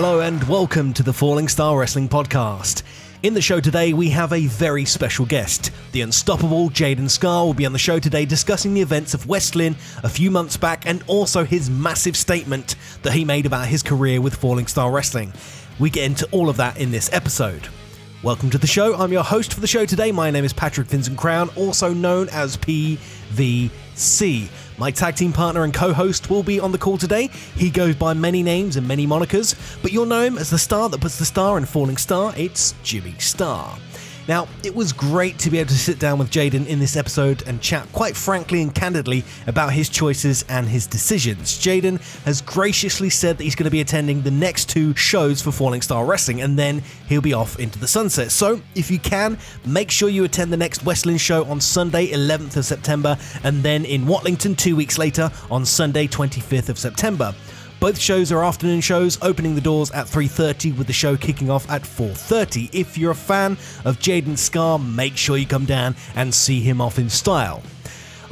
Hello and welcome to the Falling Star Wrestling Podcast. In the show today, we have a very special guest. The unstoppable Jaden Scar will be on the show today discussing the events of West Lynn a few months back and also his massive statement that he made about his career with Falling Star Wrestling. We get into all of that in this episode. Welcome to the show. I'm your host for the show today. My name is Patrick Vincent Crown, also known as PVC. My tag team partner and co host will be on the call today. He goes by many names and many monikers, but you'll know him as the star that puts the star in Falling Star. It's Jimmy Star. Now, it was great to be able to sit down with Jaden in this episode and chat quite frankly and candidly about his choices and his decisions. Jaden has graciously said that he's going to be attending the next two shows for Falling Star Wrestling and then he'll be off into the sunset. So, if you can, make sure you attend the next West Lynn show on Sunday, 11th of September, and then in Watlington two weeks later on Sunday, 25th of September. Both shows are afternoon shows, opening the doors at 3:30 with the show kicking off at 4:30. If you're a fan of Jaden Scar, make sure you come down and see him off in style.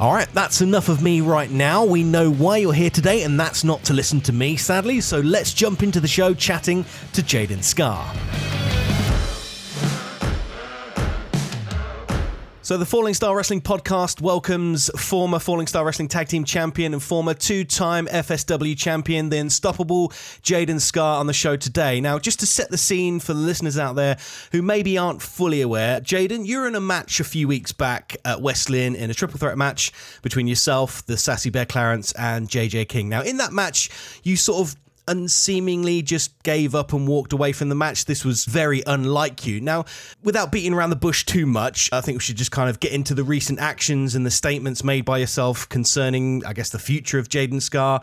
All right, that's enough of me right now. We know why you're here today, and that's not to listen to me, sadly. So let's jump into the show chatting to Jaden Scar. So, the Falling Star Wrestling podcast welcomes former Falling Star Wrestling Tag Team Champion and former two time FSW champion, the unstoppable Jaden Scar, on the show today. Now, just to set the scene for the listeners out there who maybe aren't fully aware, Jaden, you're in a match a few weeks back at West Lynn in a triple threat match between yourself, the Sassy Bear Clarence, and JJ King. Now, in that match, you sort of and seemingly just gave up and walked away from the match. This was very unlike you. Now, without beating around the bush too much, I think we should just kind of get into the recent actions and the statements made by yourself concerning, I guess, the future of Jaden Scar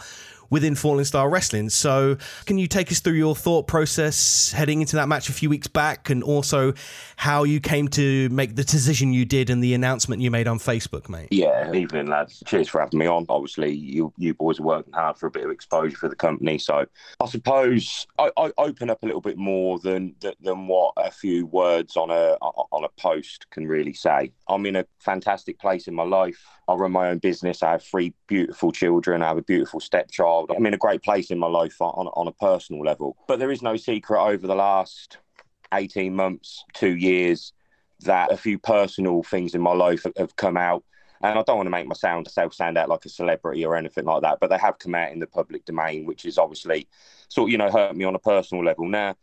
within Falling Star Wrestling. So, can you take us through your thought process heading into that match a few weeks back and also how you came to make the decision you did and the announcement you made on Facebook, mate? Yeah, evening, lads. Cheers for having me on. Obviously, you you boys are working hard for a bit of exposure for the company. So, I suppose I, I open up a little bit more than than what a few words on a on a post can really say. I'm in a fantastic place in my life. I run my own business. I have three beautiful children. I have a beautiful stepchild. I'm in a great place in my life on, on a personal level. But there is no secret over the last 18 months, two years, that a few personal things in my life have come out. And I don't want to make myself stand out like a celebrity or anything like that, but they have come out in the public domain, which is obviously sort of, you know, hurt me on a personal level. Now,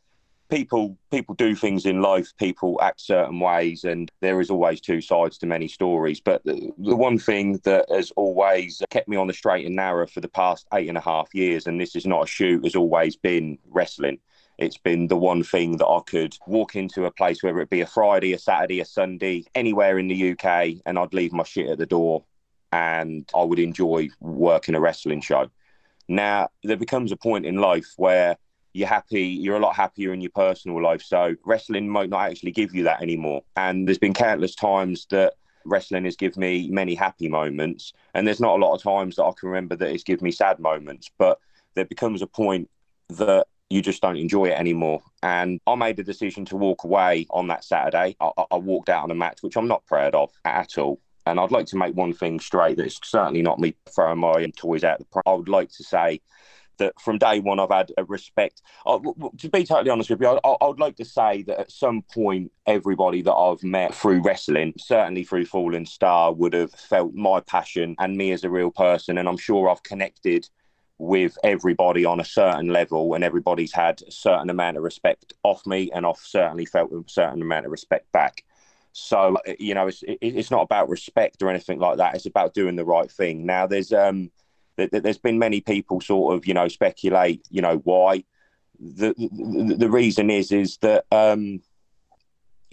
people people do things in life people act certain ways and there is always two sides to many stories but the, the, one thing that has always kept me on the straight and narrow for the past eight and a half years and this is not a shoot has always been wrestling it's been the one thing that I could walk into a place, whether it be a Friday, a Saturday, a Sunday, anywhere in the UK, and I'd leave my shit at the door and I would enjoy working a wrestling show. Now, there becomes a point in life where you're happy, you're a lot happier in your personal life. So wrestling might not actually give you that anymore. And there's been countless times that wrestling has given me many happy moments. And there's not a lot of times that I can remember that it's given me sad moments. But there becomes a point that you just don't enjoy it anymore. And I made the decision to walk away on that Saturday. I, I walked out on a match, which I'm not proud of at all. And I'd like to make one thing straight that it's certainly not me throwing my toys out the pram. I would like to say that from day one I've had a respect. Uh, to be totally honest with you, I, I, would like to say that at some point, everybody that I've met through wrestling, certainly through Falling Star, would have felt my passion and me as a real person. And I'm sure I've connected with everybody on a certain level, and everybody's had a certain amount of respect off me, and I've certainly felt a certain amount of respect back. So you know, it's it's not about respect or anything like that. It's about doing the right thing. Now, there's um there's been many people sort of you know speculate you know why. The the, the reason is is that um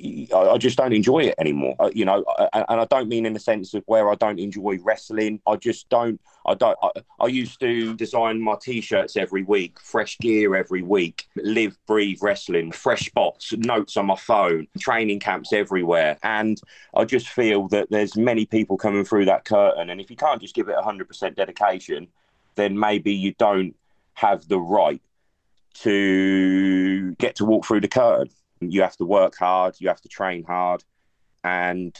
I, just don't enjoy it anymore. you know, and I don't mean in the sense of where I don't enjoy wrestling. I just don't. I don't. I, I used to design my t-shirts every week, fresh gear every week, live, breathe wrestling, fresh spots, notes on my phone, training camps everywhere, and I just feel that there's many people coming through that curtain, and if you can't just give it hundred percent dedication, then maybe you don't have the right to get to walk through the curtain you have to work hard, you have to train hard, and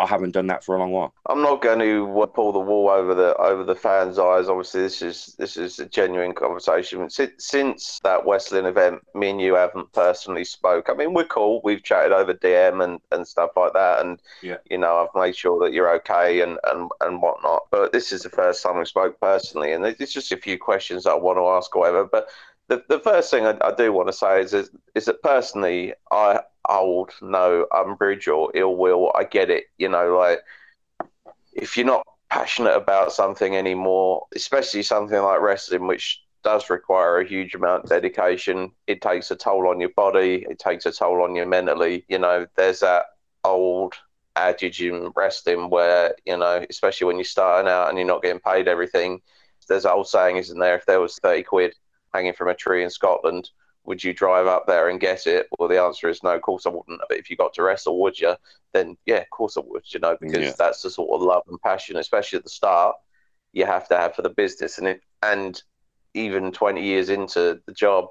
I haven't done that for a long while. I'm not going to pull the wool over the over the fans' eyes. Obviously, this is this is a genuine conversation. Since, since that West Lynn event, me and you haven't personally spoke. I mean, we're cool. We've chatted over DM and, and stuff like that, and yeah. you know, I've made sure that you're okay and, and and whatnot. But this is the first time we spoke personally, and there's just a few questions that I want to ask, or whatever. But the, the first thing I, I do want to say is, is, is that personally, I hold no umbrage or ill will. I get it. You know, like if you're not passionate about something anymore, especially something like wrestling, which does require a huge amount of dedication, it takes a toll on your body, it takes a toll on you mentally. You know, there's that old adage in wrestling where, you know, especially when you're starting out and you're not getting paid everything, there's an old saying, isn't there? If there was 30 quid hanging from a tree in Scotland, would you drive up there and get it? Well, the answer is no. Of course, I wouldn't. But if you got to wrestle, would you? Then yeah, of course I would. You know, because yeah. that's the sort of love and passion, especially at the start, you have to have for the business. And it, and even twenty years into the job,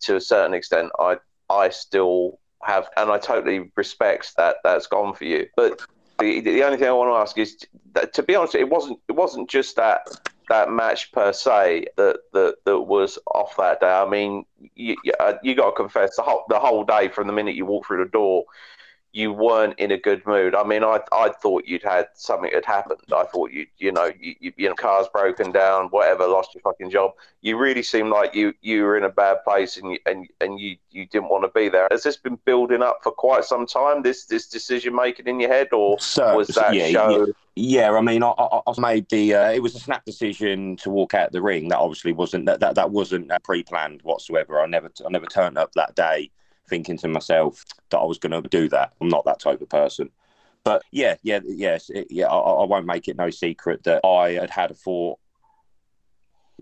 to a certain extent, I I still have, and I totally respect that that's gone for you. But the, the only thing I want to ask is, that, to be honest, it wasn't it wasn't just that that match per se that that, that was off that day. I mean, you, you, uh, you got to confess the whole the whole day from the minute you walk through the door, you weren't in a good mood. I mean, I I thought you'd had something had happened. I thought you you know you, you, you know cars broken down, whatever, lost your fucking job. You really seemed like you you were in a bad place and you, and and you you didn't want to be there. Has this been building up for quite some time? This this decision making in your head, or so, was that yeah, show? Yeah. Yeah, I mean, I, I, I made the. Uh, it was a snap decision to walk out the ring. That obviously wasn't that that, that wasn't uh, pre-planned whatsoever. I never I never turned up that day thinking to myself that I was going to do that. I'm not that type of person. But yeah, yeah, yes, it, yeah. I, I, won't make it no secret that I had had a thought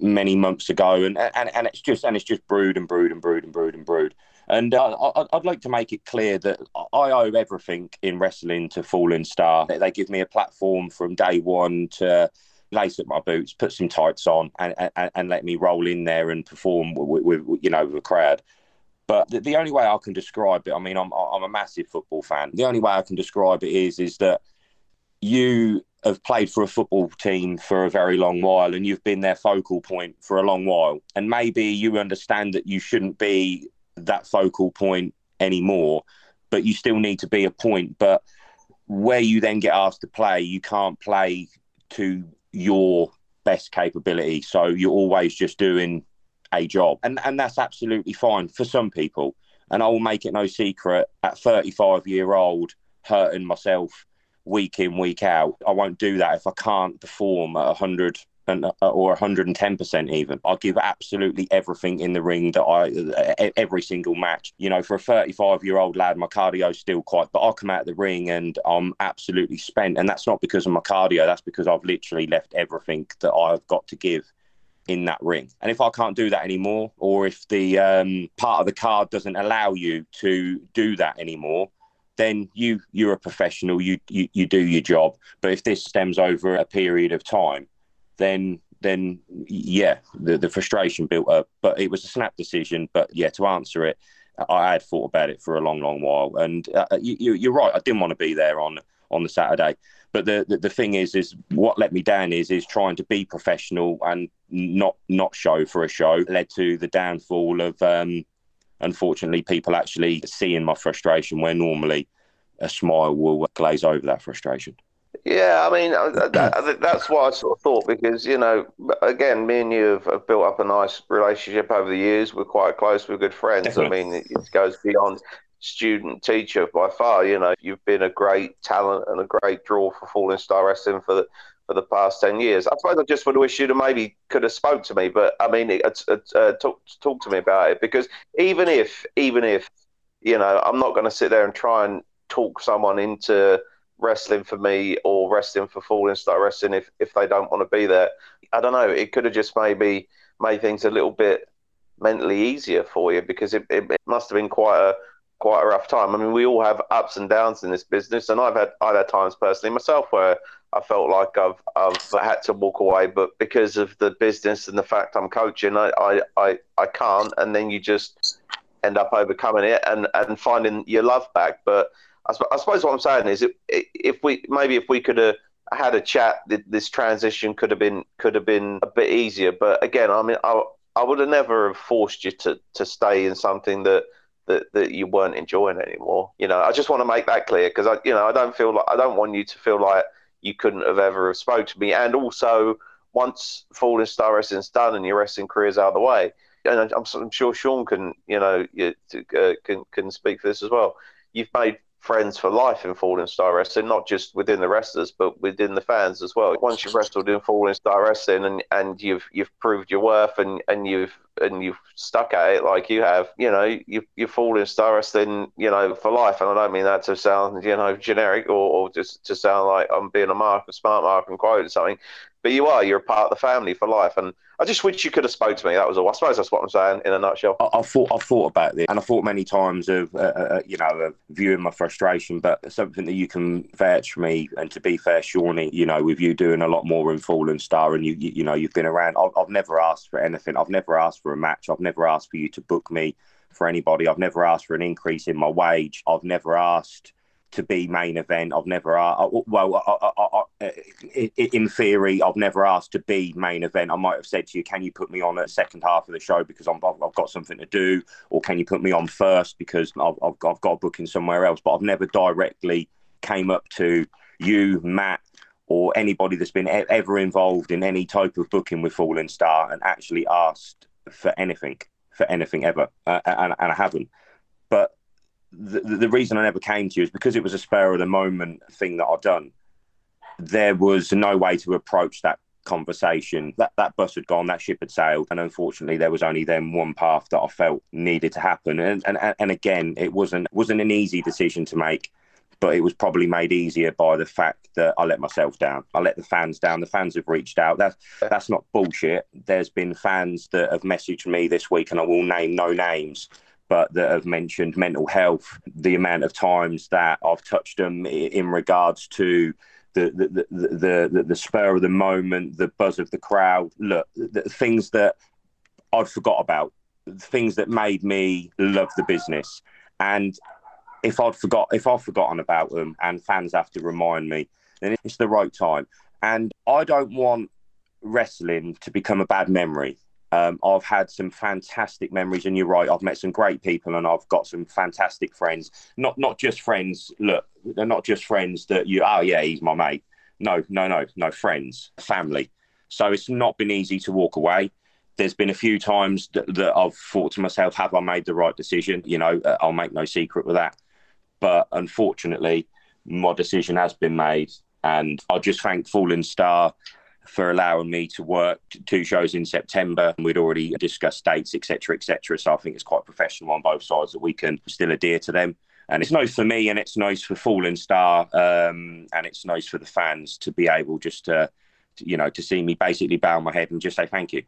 many months ago, and, and and it's just and it's just brewed and brewed and brewed and brewed and brewed. And uh, I'd like to make it clear that I owe everything in wrestling to Fallen Star. They give me a platform from day one to lace up my boots, put some tights on, and, and, and let me roll in there and perform with, with you know with a crowd. But the, the only way I can describe it, I mean, I'm I'm a massive football fan. The only way I can describe it is is that you have played for a football team for a very long while and you've been their focal point for a long while. And maybe you understand that you shouldn't be that focal point anymore, but you still need to be a point. But where you then get asked to play, you can't play to your best capability. So you're always just doing a job. And and that's absolutely fine for some people. And I will make it no secret at 35 year old, hurting myself week in, week out. I won't do that if I can't perform at 100 and, uh, or 110% even. I give absolutely everything in the ring that I, every single match. You know, for a 35 year old lad, my cardio's still quite, but I come out of the ring and I'm absolutely spent. And that's not because of my cardio, that's because I've literally left everything that I've got to give in that ring. And if I can't do that anymore, or if the um, part of the card doesn't allow you to do that anymore, then you you're a professional. You, you you do your job. But if this stems over a period of time, then then yeah, the the frustration built up. But it was a snap decision. But yeah, to answer it, I had thought about it for a long, long while. And uh, you, you're right. I didn't want to be there on on the Saturday. But the, the, the thing is, is what let me down is is trying to be professional and not not show for a show led to the downfall of um, unfortunately people actually seeing my frustration where normally a smile will glaze over that frustration. Yeah, I mean that, that's what I sort of thought because you know, again, me and you have, have, built up a nice relationship over the years. We're quite close. We're good friends. Definitely. I mean, it goes beyond student teacher by far. You know, you've been a great talent and a great draw for Falling Star Wrestling for the for the past ten years. I suppose I just would have wished you to maybe could have spoke to me, but I mean, uh, talk talk to me about it because even if even if you know, I'm not going to sit there and try and talk someone into wrestling for me or wrestling for Falling Star Wrestling if if they don't want to be there. I don't know. It could have just maybe made things a little bit mentally easier for you because it, it, it must have been quite a quite a rough time. I mean, we all have ups and downs in this business, and I've had I've had times personally myself where I felt like I've I've had to walk away, but because of the business and the fact I'm coaching, I I, I, I can't, and then you just end up overcoming it and, and finding your love back. But I, I suppose what I'm saying is, if we maybe if we could have had a chat, this transition could have been could have been a bit easier. But again, I mean, I I would have never have forced you to to stay in something that that, that you weren't enjoying anymore. You know, I just want to make that clear because I, you know, I don't feel like I don't want you to feel like you couldn't have ever have spoke to me. And also, once Falling Star Wrestling's done and your wrestling career's out of the way, and I'm, I'm sure Sean can, you know, you, uh, can can speak for this as well. You've made friends for life in Falling Star Wrestling, not just within the wrestlers, but within the fans as well. Once you've wrestled in Falling Star Wrestling and, and you've you've proved your worth and, and you've and you've stuck at it like you have, you know, you you Falling Star Wrestling, you know, for life. And I don't mean that to sound, you know, generic or, or just to sound like I'm being a mark, a smart mark and quoting something but you are you're a part of the family for life. And i just wish you could have spoke to me. That was all. I suppose that's what i'm saying in a nutshell. I, I thought i thought about this and i thought many times of uh, uh, uh you know of viewing my frustration but something that you can vouch for me. And to be fair shawnee you know with you doing a lot more in fallen star and you you, you know you've been around I've, I've never asked for anything. I've never asked for a match. I've never asked for you to book me for anybody. I've never asked for an increase in my wage. I've never asked to be main event. I've never, uh, well, I, I, I, in theory, I've never asked to be main event. I might have said to you, "Can you put me on a second half of the show because i have got something to do," or "Can you put me on first because I've, I've, I've got a booking somewhere else?" But I've never directly came up to you, Matt, or anybody that's been ever involved in any type of booking with Falling Star and actually asked for anything, for anything ever, uh, and, and I haven't. But the, the reason I never came to you is because it was a spur of the moment thing that I'd done. There was no way to approach that conversation. That that bus had gone, that ship had sailed, and unfortunately, there was only then one path that I felt needed to happen. And and and again, it wasn't wasn't an easy decision to make, but it was probably made easier by the fact that I let myself down. I let the fans down. The fans have reached out. That's that's not bullshit. There's been fans that have messaged me this week, and I will name no names but that have mentioned mental health, the amount of times that I've touched them in regards to the the, the, the, the spur of the moment, the buzz of the crowd. Look, the things that I'd forgot about, things that made me love the business. And if I'd forgot, if I've forgotten about them, and fans have to remind me, then it's the right time. And I don't want wrestling to become a bad memory. Um, I've had some fantastic memories, and you're right. I've met some great people, and I've got some fantastic friends. Not not just friends. Look, they're not just friends that you. Oh yeah, he's my mate. No, no, no, no. Friends, family. So it's not been easy to walk away. There's been a few times that, that I've thought to myself, have I made the right decision? You know, uh, I'll make no secret with that. But unfortunately, my decision has been made, and I just thank Fallen Star for allowing me to work two shows in September. We'd already discussed dates, etc., etc. So I think it's quite professional on both sides that we can still adhere to them. And it's nice for me, and it's nice for Fallen Star, um, and it's nice for the fans to be able just to, you know, to see me basically bow my head and just say thank you.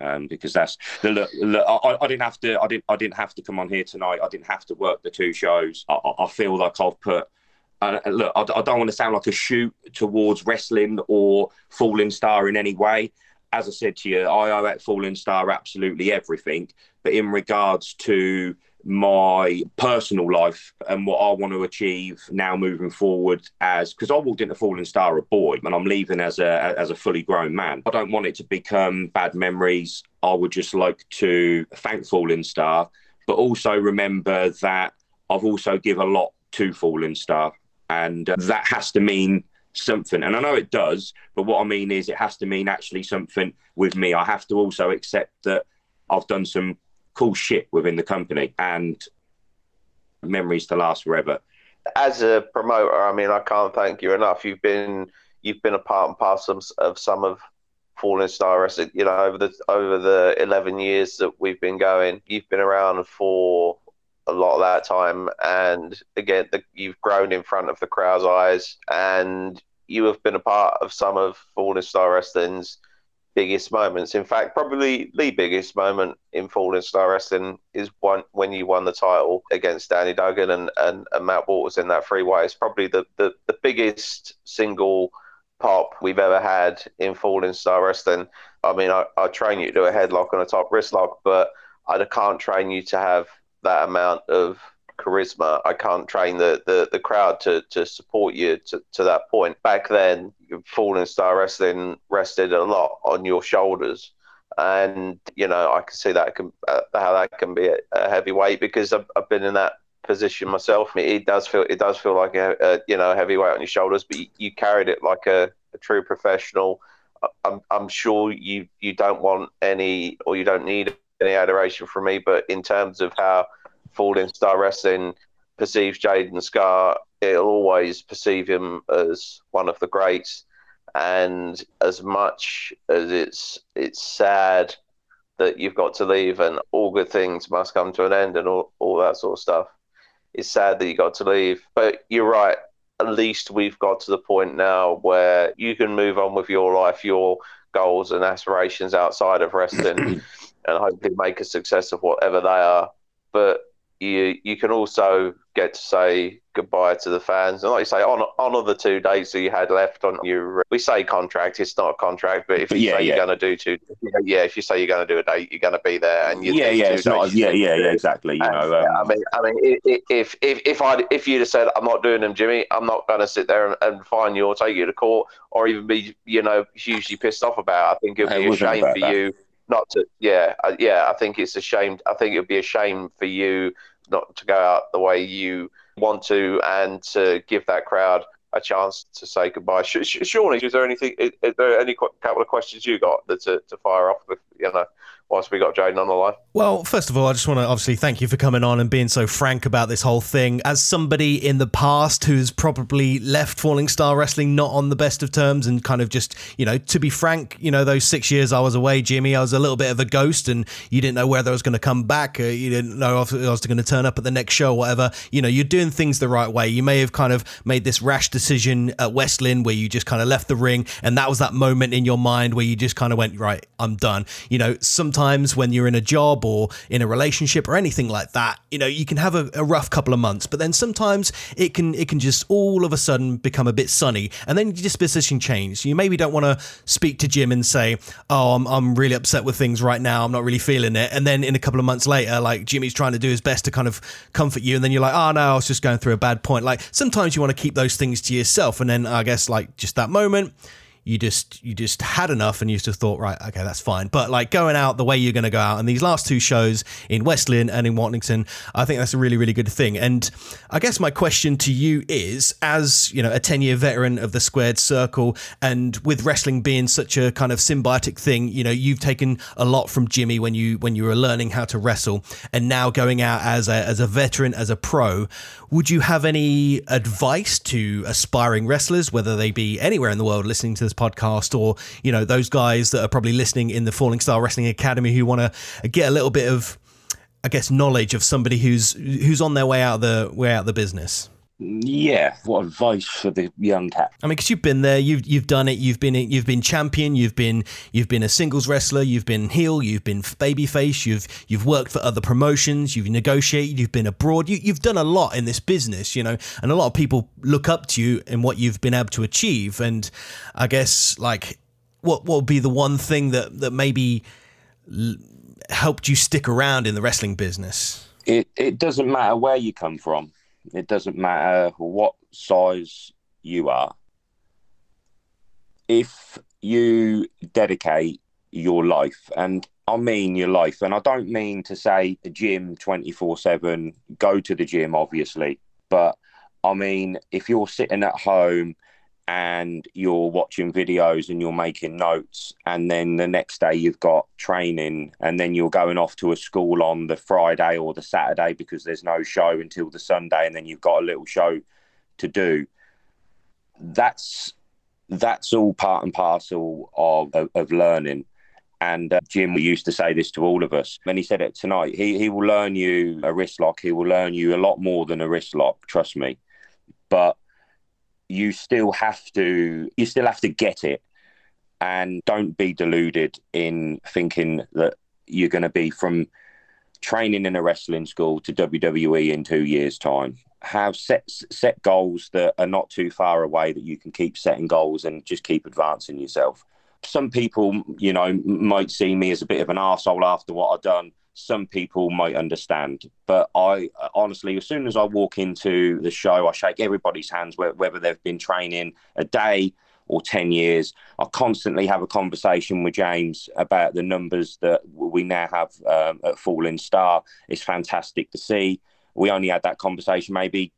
Um, because that's the look. look I, I, didn't have to. I didn't. I didn't have to come on here tonight. I didn't have to work the two shows. I, I feel like I've put uh, look, I, I, don't want to sound like a shoot towards wrestling or Falling Star in any way. As I said to you, I owe at Falling Star absolutely everything. But in regards to my personal life and what I want to achieve now moving forward as because I walked into Falling Star a boy and I'm leaving as a as a fully grown man. I don't want it to become bad memories. I would just like to thank Falling Star, but also remember that I've also give a lot to Falling Star and uh, that has to mean something. And I know it does, but what I mean is it has to mean actually something with me. I have to also accept that I've done some cool shit within the company and memories to last forever. As a promoter, I mean, I can't thank you enough. You've been you've been a part and parcel of some of Falling Star Wrestling. You know, over the over the eleven years that we've been going, you've been around for a lot of that time. And again, the, you've grown in front of the crowd's eyes, and you have been a part of some of Falling Star Wrestling's biggest moments. In fact, probably the biggest moment in Falling Star Wrestling is one when you won the title against Danny Duggan and, and, and Matt Waters in that three way. It's probably the, the, the biggest single pop we've ever had in Falling Star Wrestling. I mean, I, I train you to do a headlock and a top wrist lock, but I can't train you to have that amount of charisma. I can't train the, the, the crowd to, to support you to, to that point. Back then, Falling Star Wrestling rested a lot on your shoulders. And, you know, I can see that can, uh, how that can be a, a heavyweight because I've, I've been in that position myself. It does feel it does feel like a, a you know heavy weight on your shoulders, but you, you carried it like a, a, true professional. I'm I'm sure you you don't want any or you don't need any adoration from me, but in terms of how Falling Star Wrestling perceives Jaden Scar, it'll always perceive him as one of the greats. And as much as it's it's sad that you've got to leave and all good things must come to an end and all, all that sort of stuff, it's sad that you got to leave. But you're right. At least we've got to the point now where you can move on with your life, your goals and aspirations outside of wrestling, and hopefully make a success of whatever they are. But you you can also get to say goodbye to the fans. And like you say, on on the two days that you had left on your, we say contract, it's not a contract, but if but you yeah, say yeah. you're going to do two, yeah, if you say you're going to do a date, you're going to be there, and yeah, yeah, it's not, yeah, yeah, yeah, exactly. You and, know, um, I mean, I mean, if if if I if you'd have said I'm not doing them, Jimmy, I'm not going to sit there and, and fine you or take you to court or even be you know hugely pissed off about. It. I think it'd be a shame for that. you not to. Yeah, yeah, I think it's a shame. I think it'd be a shame for you not to go out the way you want to and to give that crowd a chance to say goodbye. Sean, is there anything? Is there any couple of questions you got that to, to fire off with? You know, whilst we got Jaden on the line? Well, first of all, I just want to obviously thank you for coming on and being so frank about this whole thing. As somebody in the past who's probably left Falling Star Wrestling not on the best of terms and kind of just, you know, to be frank, you know, those six years I was away, Jimmy, I was a little bit of a ghost and you didn't know whether I was going to come back. You didn't know if I was going to turn up at the next show or whatever. You know, you're doing things the right way. You may have kind of made this rash decision at West Lynn where you just kind of left the ring and that was that moment in your mind where you just kind of went, right, I'm done. You know, sometimes when you're in a job or in a relationship or anything like that, you know, you can have a, a, rough couple of months, but then sometimes it can it can just all of a sudden become a bit sunny, and then your disposition change. You maybe don't want to speak to Jim and say, "Oh, I'm I'm really upset with things right now. I'm not really feeling it," and then in a couple of months later, like Jimmy's trying to do his best to kind of comfort you, and then you're like, "Oh no, I was just going through a bad point." Like sometimes you want to keep those things to yourself, and then I guess like just that moment you just you just had enough and you just thought right okay that's fine. But like going out the way you're going to go out and these last two shows in West and in Watlington I think that's a really really good thing. And I guess my question to you is as you know a 10 year veteran of the squared circle and with wrestling being such a kind of symbiotic thing you know you've taken a lot from Jimmy when you when you were learning how to wrestle and now going out as a as a veteran as a pro would you have any advice to aspiring wrestlers whether they be anywhere in the world listening to this podcast, or you know those guys that are probably listening in the Falling Star Wrestling Academy who want to get a little bit of, I guess, knowledge of somebody who's who's on their way out of the way out of the business. Yeah, what advice for the young cat? I mean, because you've been there, you've you've done it. You've been you've been champion. You've been you've been a singles wrestler. You've been heel. You've been babyface. You've you've worked for other promotions. You've negotiated. You've been abroad. You, you've done a lot in this business, you know. And a lot of people look up to you and what you've been able to achieve. And I guess like what what would be the one thing that that maybe helped you stick around in the wrestling business? It it doesn't matter where you come from it doesn't matter what size you are. If you dedicate your life, and I mean your life, and I don't mean to say the gym 24 7, go to the gym, obviously, but I mean, if you're sitting at home and you're watching videos and you're making notes and then the next day you've got training and then you're going off to a school on the Friday or the Saturday because there's no show until the Sunday and then you've got a little show to do that's that's all part and parcel of of, of learning and uh, Jim used to say this to all of us. And he said it tonight. He, he will learn you a wrist lock. He will learn you a lot more than a wrist lock, trust me. But you still have to you still have to get it. And don't be deluded in thinking that you're going to be from training in a wrestling school to WWE in 2 years time. Have set set goals that are not too far away that you can keep setting goals and just keep advancing yourself. Some people you know might see me as a bit of an asshole after what I've done some people might understand. But I honestly, as soon as I walk into the show, I shake everybody's hands, whether they've been training a day or 10 years. I constantly have a conversation with James about the numbers that we now have um, at Falling Star. It's fantastic to see. We only had that conversation maybe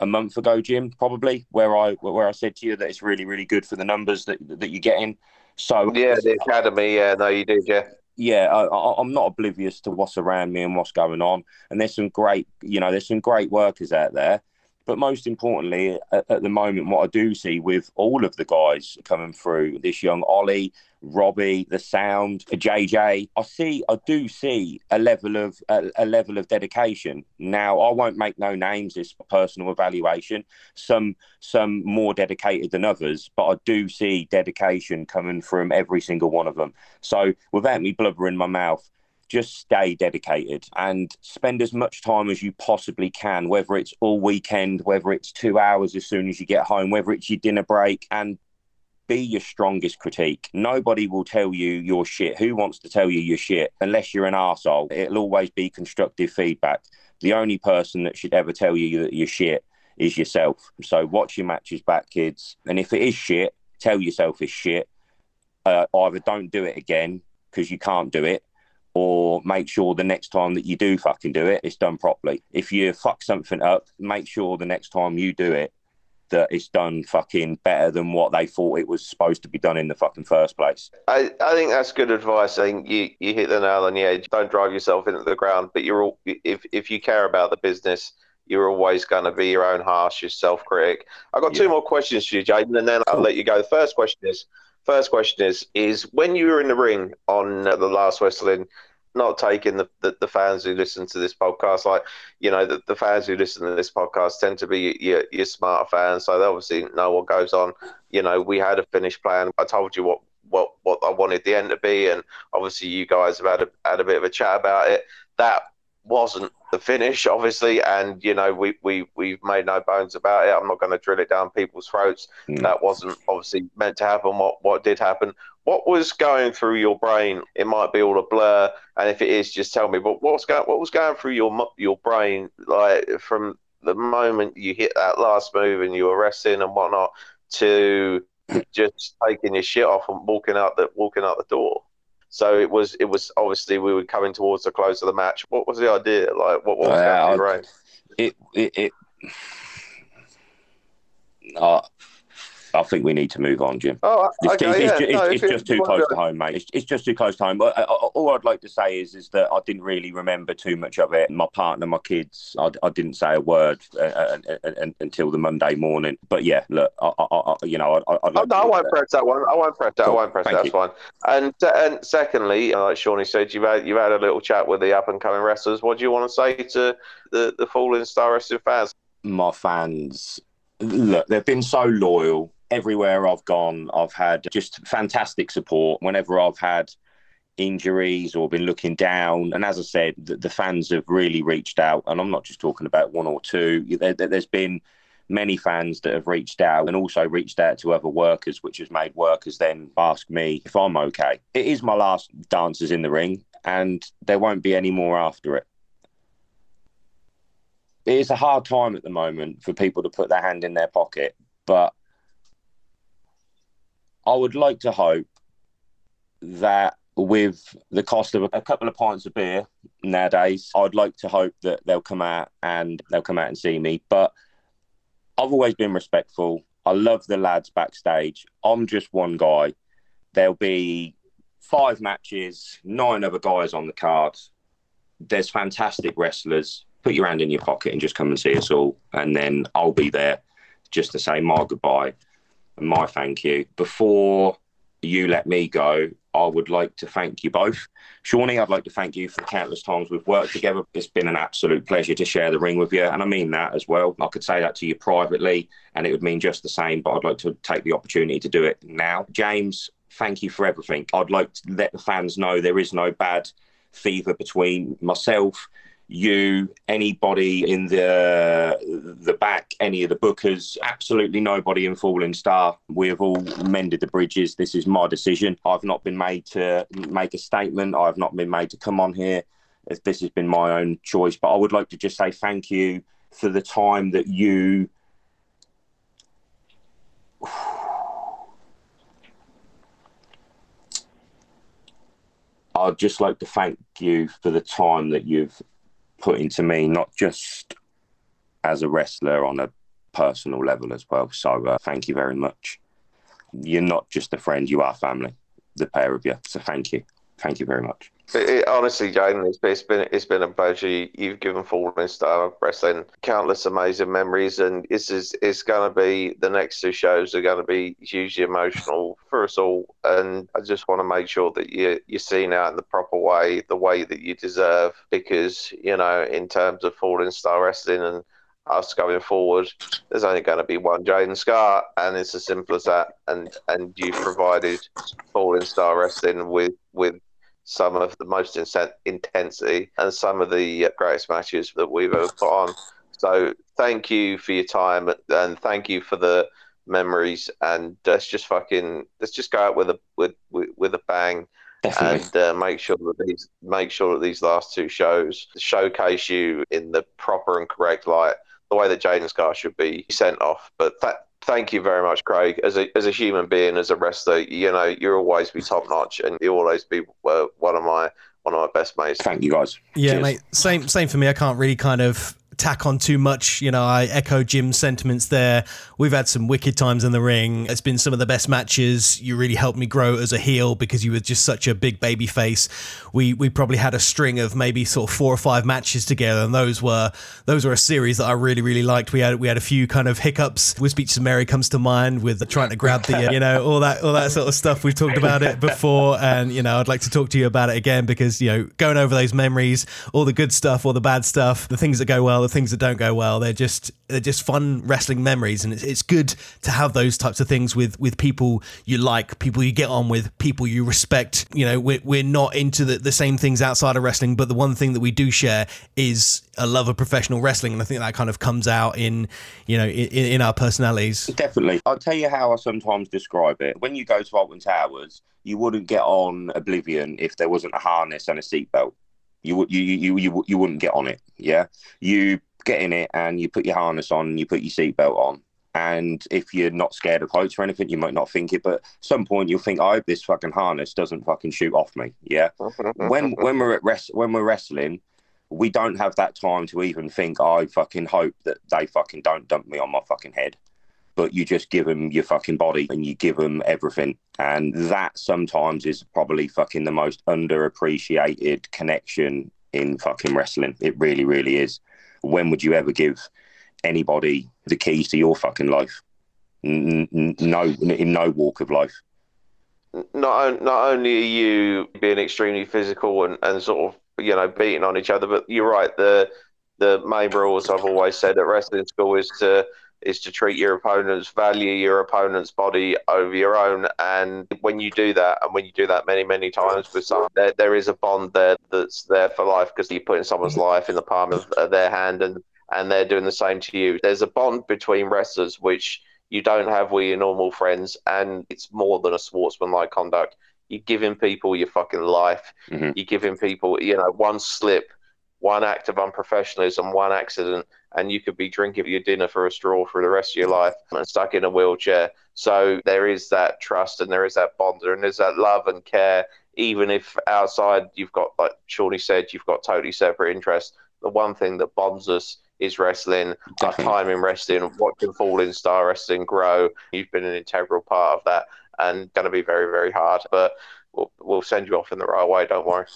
a month ago, Jim, probably, where I where I said to you that it's really, really good for the numbers that that you're getting. So yeah, the academy, yeah, no, you did, yeah yeah, I, am not oblivious to what's around me and what's going on. And there's some great, you know, there's some great workers out there. But most importantly, at, at, the moment, what I do see with all of the guys coming through, this young Ollie, Robbie, the sound, uh, for JJ, I see, I do see a level of a, a level of dedication. Now, I won't make no names. It's personal evaluation. Some some more dedicated than others, but I do see dedication coming from every single one of them. So, without me blubbering my mouth, just stay dedicated and spend as much time as you possibly can, whether it's all weekend, whether it's two hours as soon as you get home, whether it's your dinner break, and be your strongest critique. Nobody will tell you your shit. Who wants to tell you your shit unless you're an asshole? It'll always be constructive feedback. The only person that should ever tell you that you're shit is yourself. So watch your matches back, kids. And if it is shit, tell yourself it's shit. Uh, either don't do it again because you can't do it, or make sure the next time that you do fucking do it, it's done properly. If you fuck something up, make sure the next time you do it, that it's done fucking better than what they thought it was supposed to be done in the fucking first place. I, I think that's good advice. I think you, you hit the nail on the head. Don't drive yourself into the ground, but you're all, if if you care about the business, you're always going to be your own harshest self critic. I've got yeah. two more questions for you, Jaden, and then I'll let you go. The first question is first question is is when you were in the ring on uh, the last wrestling not taking the, the, the, fans who listen to this podcast like you know the, the fans who listen to this podcast tend to be your, your smarter fans so they obviously know what goes on you know we had a finished plan i told you what what what i wanted the end to be and obviously you guys have had a, had a bit of a chat about it that wasn't the finish, obviously, and you know we we we've made no bones about it. I'm not going to drill it down people's throats. Mm. That wasn't obviously meant to happen. What what did happen? What was going through your brain? It might be all a blur, and if it is, just tell me. But what's going what was going through your your brain like from the moment you hit that last move and you were resting and whatnot to just taking your shit off and walking out the walking out the door? So it was it was obviously we were coming towards the close of the match. What was the idea? Like what, what was uh, right? It it, it uh, I think we need to move on, Jim. Oh, okay, it's, yeah. it's, no, it's, it's just too close to home, mate. It's, it's, just too close to home. Uh, uh, all I'd like to say is, is that I didn't really remember too much of it. My partner, my kids, I, I didn't say a word uh, uh, uh, uh until the Monday morning. But yeah, look, I, I, you know, I, I, like no, I won't press that one. I won't press that. Cool. I won't press Thank that. You. That's fine. And and secondly, like Shawnee said, you've had you've had a little chat with the up and coming wrestlers. What do you want to say to the the fallen star wrestling fans? My fans, look, they've been so loyal everywhere I've gone, I've had just fantastic support. Whenever I've had injuries or been looking down, and as I said, the, the fans have really reached out. And I'm not just talking about one or two. There, there's been many fans that have reached out and also reached out to other workers, which has made workers then ask me if I'm okay. It is my last dances in the ring, and there won't be any more after it. It is a hard time at the moment for people to put their hand in their pocket, but I would like to hope that with the cost of a couple of pints of beer nowadays, I'd like to hope that they'll come out and they'll come out and see me. But I've always been respectful. I love the lads backstage. I'm just one guy. There'll be five matches, nine other guys on the card. There's fantastic wrestlers. Put your hand in your pocket and just come and see us all. And then I'll be there just to say my goodbye my thank you. Before you let me go, I would like to thank you both. Shawnee, I'd like to thank you for the countless times we've worked together. It's been an absolute pleasure to share the ring with you. And I mean that as well. I could say that to you privately, and it would mean just the same, but I'd like to take the opportunity to do it now. James, thank you for everything. I'd like to let the fans know there is no bad fever between myself you, anybody in the the back, any of the bookers, absolutely nobody in Falling Star. We have all mended the bridges. This is my decision. I've not been made to make a statement. I've not been made to come on here this has been my own choice. But I would like to just say thank you for the time that you. I'd just like to thank you for the time that you've put into me, not just as a wrestler on a personal level as well. So uh, thank you very much. You're not just a friend, you are family, the pair of you. So thank you. Thank you very much. It, it, honestly, Jaden, it's, it's been it's been a pleasure. You've given Falling Star Wrestling countless amazing memories, and this is it's going to be the next two shows are going to be hugely emotional for us all. And I just want to make sure that you you're seen out in the proper way, the way that you deserve, because you know, in terms of Falling Star Wrestling and us going forward, there's only going to be one Jaden Scar, and it's as simple as that. And and you've provided Falling Star Wrestling with with some of the most intensity and some of the greatest matches that we've ever put on. So thank you for your time and thank you for the memories. And let's just fucking let's just go out with a with with, with a bang. Definitely. And uh, make sure that these make sure that these last two shows showcase you in the proper and correct light, the way that Jaden Scar should be sent off. But that thank you very much, Craig. As a as a human being, as a wrestler, you know you'll always be top notch, and you'll always be uh, one of my one of my best mates. Thank you, guys. Yeah, Cheers. mate. Same same for me. I can't really kind of tack on too much. You know, I echo Jim's sentiments there. We've had some wicked times in the ring. It's been some of the best matches. You really helped me grow as a heel because you were just such a big baby face. We we probably had a string of maybe sort of four or five matches together, and those were those were a series that I really really liked. We had we had a few kind of hiccups. With of Mary comes to mind with trying to grab the you know all that all that sort of stuff. We've talked about it before, and you know I'd like to talk to you about it again because you know going over those memories, all the good stuff, all the bad stuff, the things that go well, the things that don't go well. They're just they're just fun wrestling memories, and it's, it's good to have those types of things with with people you like, people you get on with, people you respect. You know, we're we're not into the, the same things outside of wrestling, but the one thing that we do share is a love of professional wrestling, and I think that kind of comes out in you know in, in our personalities. Definitely, I'll tell you how I sometimes describe it. When you go to Alton Towers, you wouldn't get on Oblivion if there wasn't a harness and a seatbelt. You would you, you you you wouldn't get on it. Yeah, you get in it and you put your harness on and you put your seatbelt on. And if you're not scared of heights or anything, you might not think it, but at some point you'll think, I hope this fucking harness doesn't fucking shoot off me. Yeah. when when we're at rest when we're wrestling, we don't have that time to even think, I fucking hope that they fucking don't dump me on my fucking head. But you just give them your fucking body and you give them everything. And that sometimes is probably fucking the most underappreciated connection in fucking wrestling. It really, really is when would you ever give anybody the keys to your fucking life? No, in no walk of life. Not not only are you being extremely physical and, and sort of you know beating on each other, but you're right. The the main rules I've always said at wrestling school is to is to treat your opponent's value your opponent's body over your own. And when you do that, and when you do that many, many times with someone, there, there is a bond there that's there for life because you're putting someone's life in the palm of uh, their hand and, and they're doing the same to you. There's a bond between wrestlers which you don't have with your normal friends, and it's more than a sportsmanlike conduct. You're giving people your fucking life. Mm-hmm. You're giving people, you know, one slip one act of unprofessionalism, one accident, and you could be drinking your dinner for a straw for the rest of your life and stuck in a wheelchair. So there is that trust and there is that bond and there's that love and care. Even if outside you've got, like Shawnee said, you've got totally separate interests. The one thing that bonds us is wrestling, our time in wrestling, watching Falling Star Wrestling grow. You've been an integral part of that and going to be very, very hard. But we'll, we'll send you off in the right way, don't worry.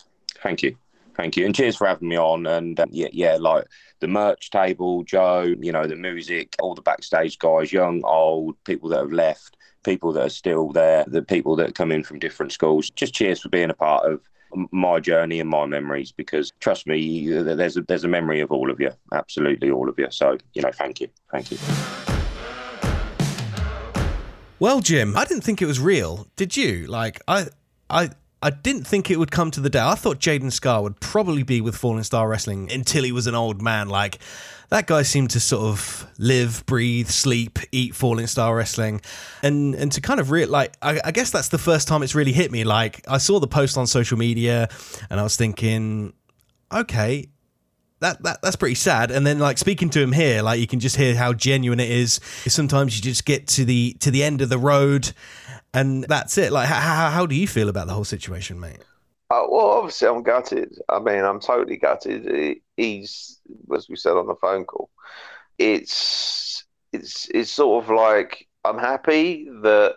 Thank you. Thank you, and cheers for having me on. And um, yeah, yeah, like the merch table, Joe, you know, the music, all the backstage guys, young, old, people that have left, people that are still there, the people that come in from different schools. Just cheers for being a part of my journey and my memories because trust me there's a, there's a memory of all of you absolutely all of you so you know thank you thank you well jim i didn't think it was real did you like i i I didn't think it would come to the day. I thought Jaden Scar would probably be with Falling Star Wrestling until he was an old man. Like that guy seemed to sort of live, breathe, sleep, eat Falling Star Wrestling, and and to kind of real like I, I guess that's the first time it's really hit me. Like I saw the post on social media, and I was thinking, okay, that, that that's pretty sad. And then like speaking to him here, like you can just hear how genuine it is. Sometimes you just get to the to the end of the road, and that's it. Like how how, do you feel about the whole situation, mate? Uh, well, obviously, I'm gutted. I mean, I'm totally gutted. He's, as we said on the phone call, it's it's it's sort of like I'm happy that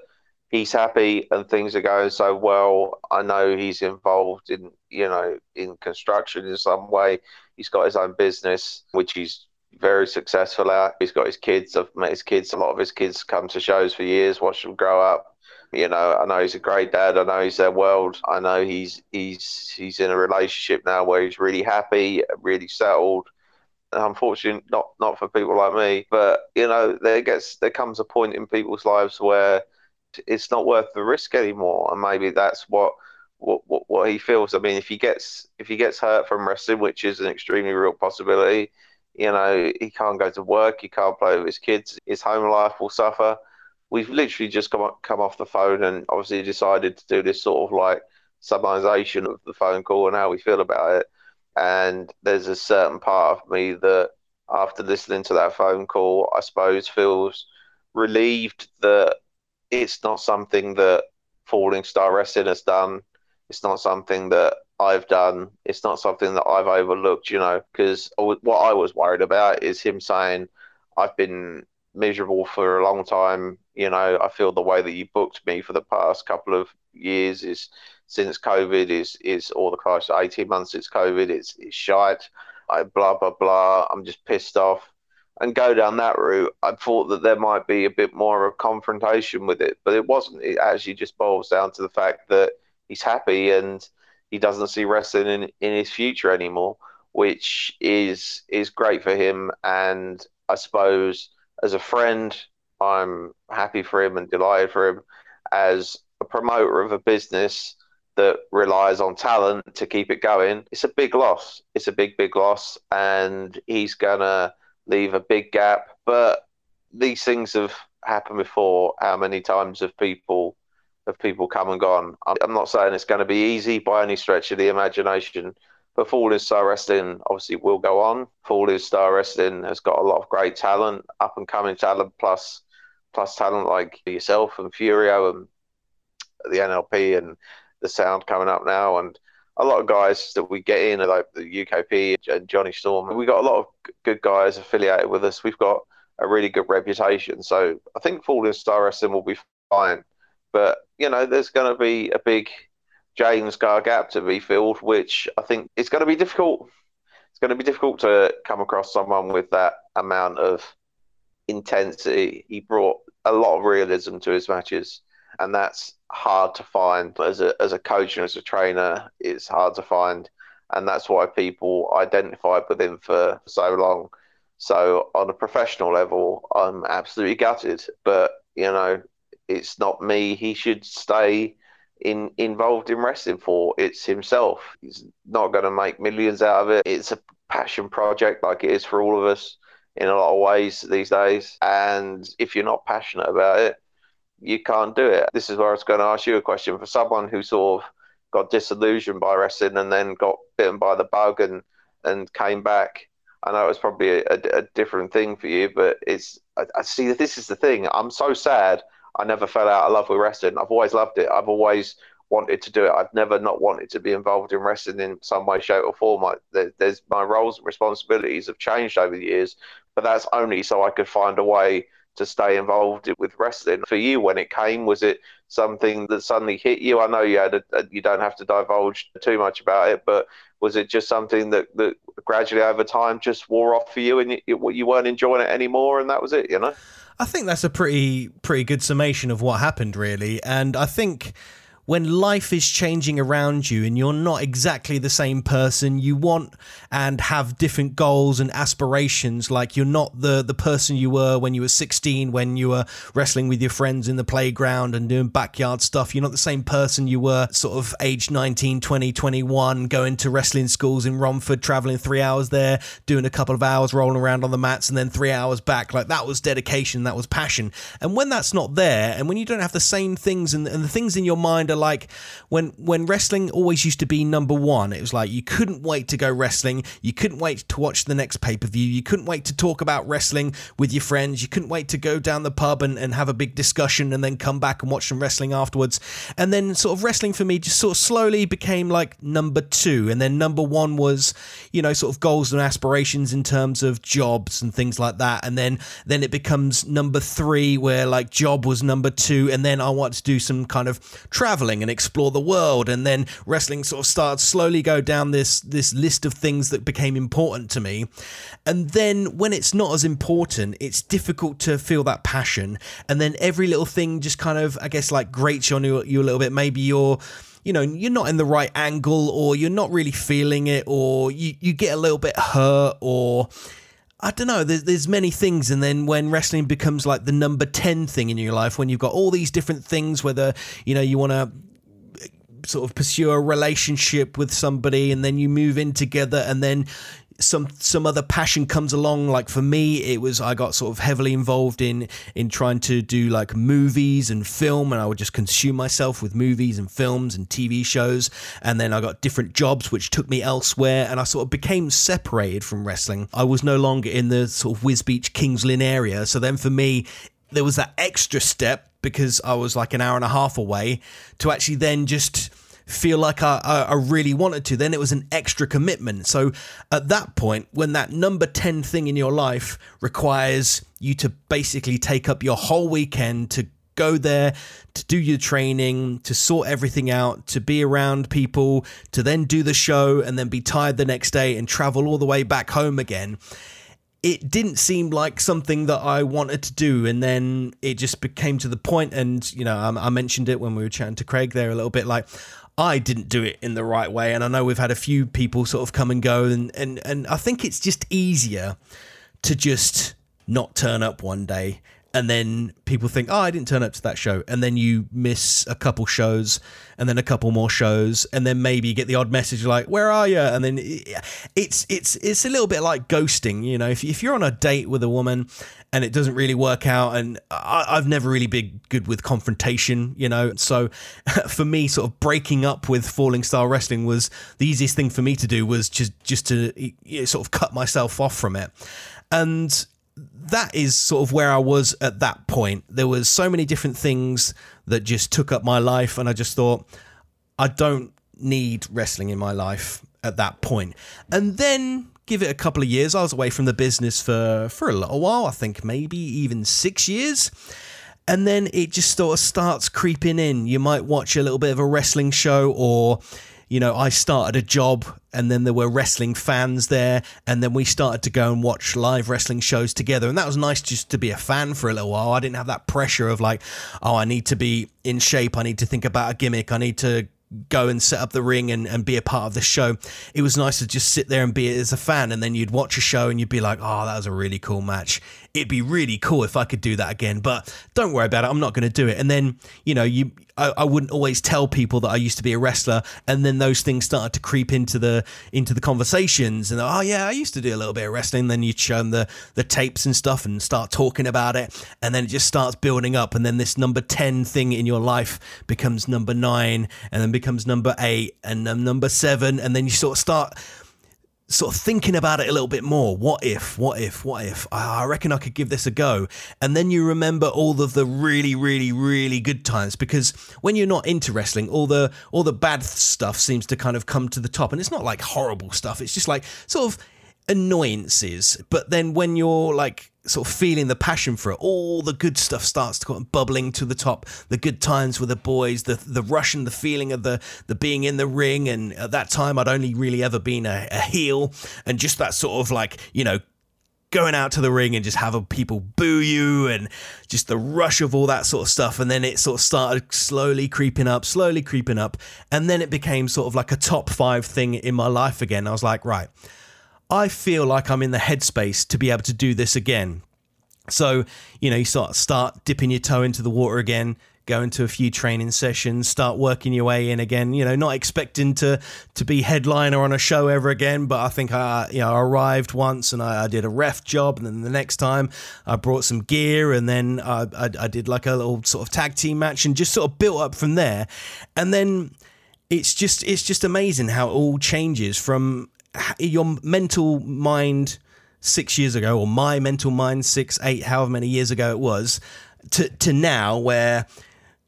he's happy and things are going so well. I know he's involved in you know in construction in some way. He's got his own business, which he's very successful at. He's got his kids. I've met his kids. A lot of his kids come to shows for years, watch them grow up. You know, I know he's a great dad. I know he's their world. I know he's he's he's in a relationship now where he's really happy, really settled. Unfortunately, not not for people like me, but you know, there gets there comes a point in people's lives where it's not worth the risk anymore, and maybe that's what what, what, what he feels. I mean, if he gets if he gets hurt from wrestling, which is an extremely real possibility, you know, he can't go to work, he can't play with his kids, his home life will suffer. We've literally just come come off the phone and obviously decided to do this sort of like summarization of the phone call and how we feel about it. And there's a certain part of me that, after listening to that phone call, I suppose feels relieved that it's not something that Falling Star Wrestling has done it's not something that I've done. It's not something that I've overlooked, you know, because what I was worried about is him saying, I've been miserable for a long time. You know, I feel the way that you booked me for the past couple of years is since COVID is is all the past eighteen months. It's COVID. It's it's shite. I blah blah blah. I'm just pissed off. And go down that route. I thought that there might be a bit more of a confrontation with it, but it wasn't. It actually just boils down to the fact that he's happy and he doesn't see wrestling in, in his future anymore, which is is great for him. And I suppose as a friend, I'm happy for him and delighted for him. As a promoter of a business that relies on talent to keep it going, it's a big loss. It's a big, big loss, and he's gonna leave a big gap. But these things have happened before. How many times have people of people come and gone. I'm not saying it's going to be easy by any stretch of the imagination, but Falling Star Wrestling obviously will go on. Falling Star Wrestling has got a lot of great talent, up and coming talent, plus plus talent like yourself and Furio and the NLP and the Sound coming up now, and a lot of guys that we get in, like the UKP and Johnny Storm. We've got a lot of good guys affiliated with us. We've got a really good reputation, so I think Falling Star Wrestling will be fine. But you know, there's going to be a big Jaden Scar gap to be filled, which I think it's going to be difficult. It's going to be difficult to come across someone with that amount of intensity. He brought a lot of realism to his matches, and that's hard to find as a as a coach and as a trainer. It's hard to find, and that's why people identified with him for so long. So on a professional level, I'm absolutely gutted. But you know, it's not me. He should stay in involved in wrestling for. It's himself. He's not going to make millions out of it. It's a passion project, like it is for all of us in a lot of ways these days. And if you're not passionate about it, you can't do it. This is where I was going to ask you a question for someone who sort of got disillusioned by wrestling and then got bitten by the bug and and came back. I know it was probably a, a, a different thing for you, but it's I, I see that this is the thing. I'm so sad I never fell out of love with wrestling. I've always loved it. I've always wanted to do it. I've never not wanted to be involved in wrestling in some way, shape, or form. I, there, there's my roles and responsibilities have changed over the years, but that's only so I could find a way to stay involved with wrestling. For you, when it came, was it something that suddenly hit you? I know you had a, you don't have to divulge too much about it, but was it just something that, that gradually over time just wore off for you and you, you weren't enjoying it anymore, and that was it, you know? I think that's a pretty pretty good summation of what happened, really. And I think when life is changing around you and you're not exactly the same person you want and have different goals and aspirations. Like you're not the the person you were when you were 16 when you were wrestling with your friends in the playground and doing backyard stuff. You're not the same person you were sort of age 19 20 21 going to wrestling schools in Romford traveling 3 hours there doing a couple of hours rolling around on the mats and then 3 hours back. Like that was dedication that was passion. And when that's not there and when you don't have the same things and, and the things in your mind of like when when wrestling always used to be number one. It was like you couldn't wait to go wrestling. You couldn't wait to watch the next pay per view. You couldn't wait to talk about wrestling with your friends. You couldn't wait to go down the pub and, and have a big discussion and then come back and watch some wrestling afterwards. And then sort of wrestling for me just sort of slowly became like number two. And then number one was, you know, sort of goals and aspirations in terms of jobs and things like that. And then then it becomes number three where like job was number two. And then I want to do some kind of traveling and explore the world. And then wrestling sort of started slowly go down this this list of things that became important to me. And then when it's not as important, it's difficult to feel that passion. And then every little thing just kind of, I guess, like grates on you, you a little bit. Maybe you're you know you're not in the right angle or you're not really feeling it or you, you get a little bit hurt or I don't know. There's, there's many things, and then when wrestling becomes like the number ten thing in your life, when you've got all these different things, whether you know you want to eh, sort of pursue a relationship with somebody, and then you move in together, and then some some other passion comes along. Like for me it was i got sort of heavily involved in in trying to do like movies and film and i would just consume myself with movies and films and tv shows. And then i got different jobs which took me elsewhere and i sort of became separated from wrestling. I was no longer in the sort of Wisbech King's Lynn area. So then for me there was that extra step because i was like an hour and a half away to actually then just feel like I, I, I, really wanted to, then it was an extra commitment. So at that point, when that number 10 thing in your life requires you to basically take up your whole weekend to go there, to do your training, to sort everything out, to be around people, to then do the show and then be tired the next day and travel all the way back home again it didn't seem like something that I wanted to do. And then it just became to the point, and you know, I, I, mentioned it when we were chatting to Craig there a little bit. Like, I didn't do it in the right way. And I know we've had a few people sort of come and go, and, and, and I think it's just easier to just not turn up one day and then people think, oh, I didn't turn up to that show, and then you miss a couple shows, and then a couple more shows, and then maybe you get the odd message like, "Where are you?" And then it's it's it's a little bit like ghosting, you know. If if you're on a date with a woman and it doesn't really work out, and I, I've never really been good with confrontation, you know. So for me, sort of breaking up with Falling Star Wrestling was the easiest thing for me to do was just just to you know, sort of cut myself off from it, and that is sort of where I was at that point. There was so many different things that just took up my life, and I just thought, I don't need wrestling in my life at that point. And then give it a couple of years. I was away from the business for for a little while. I think maybe even six years. And then it just sort of starts creeping in. You might watch a little bit of a wrestling show or you know, I started a job and then there were wrestling fans there. And then we started to go and watch live wrestling shows together. And that was nice just to be a fan for a little while. I didn't have that pressure of like, oh, I need to be in shape. I need to think about a gimmick. I need to go and set up the ring and, and be a part of the show. It was nice to just sit there and be as a fan, and then you'd watch a show and you'd be like, oh, that was a really cool match. It'd be really cool if I could do that again, but don't worry about it. I'm not going to do it. And then, you know, you I, I, wouldn't always tell people that I used to be a wrestler, and then those things started to creep into the into the conversations. And oh yeah, I used to do a little bit of wrestling. Then you'd show them the the tapes and stuff, and start talking about it, and then it just starts building up. And then this number ten thing in your life becomes number nine, and then becomes number eight, and then number seven, and then you sort of start sort of thinking about it a little bit more. What if, what if, what if? I reckon I could give this a go. And then you remember all of the really, really, really good times because when you're not into wrestling, all the all the bad stuff seems to kind of come to the top. And it's not like horrible stuff. It's just like sort of annoyances. But then when you're like sort of feeling the passion for it, all the good stuff starts to come bubbling to the top. The good times with the boys, the the rush and the feeling of the the being in the ring. And at that time, I'd only really ever been a, a heel, and just that sort of like you know going out to the ring and just having people boo you and just the rush of all that sort of stuff. And then it sort of started slowly creeping up, slowly creeping up. And then it became sort of like a top five thing in my life again. I was like, right, I feel like I'm in the headspace to be able to do this again. So, you know, you start start dipping your toe into the water again, go into a few training sessions, start working your way in again. You know, not expecting to to be headliner on a show ever again, but I think I you know I arrived once and I, I did a ref job, and then the next time I brought some gear, and then I, I, I did like a little sort of tag team match, and just sort of built up from there, and then it's just it's just amazing how it all changes from your mental mind six years ago, or my mental mind six, eight, however many years ago it was, to to now where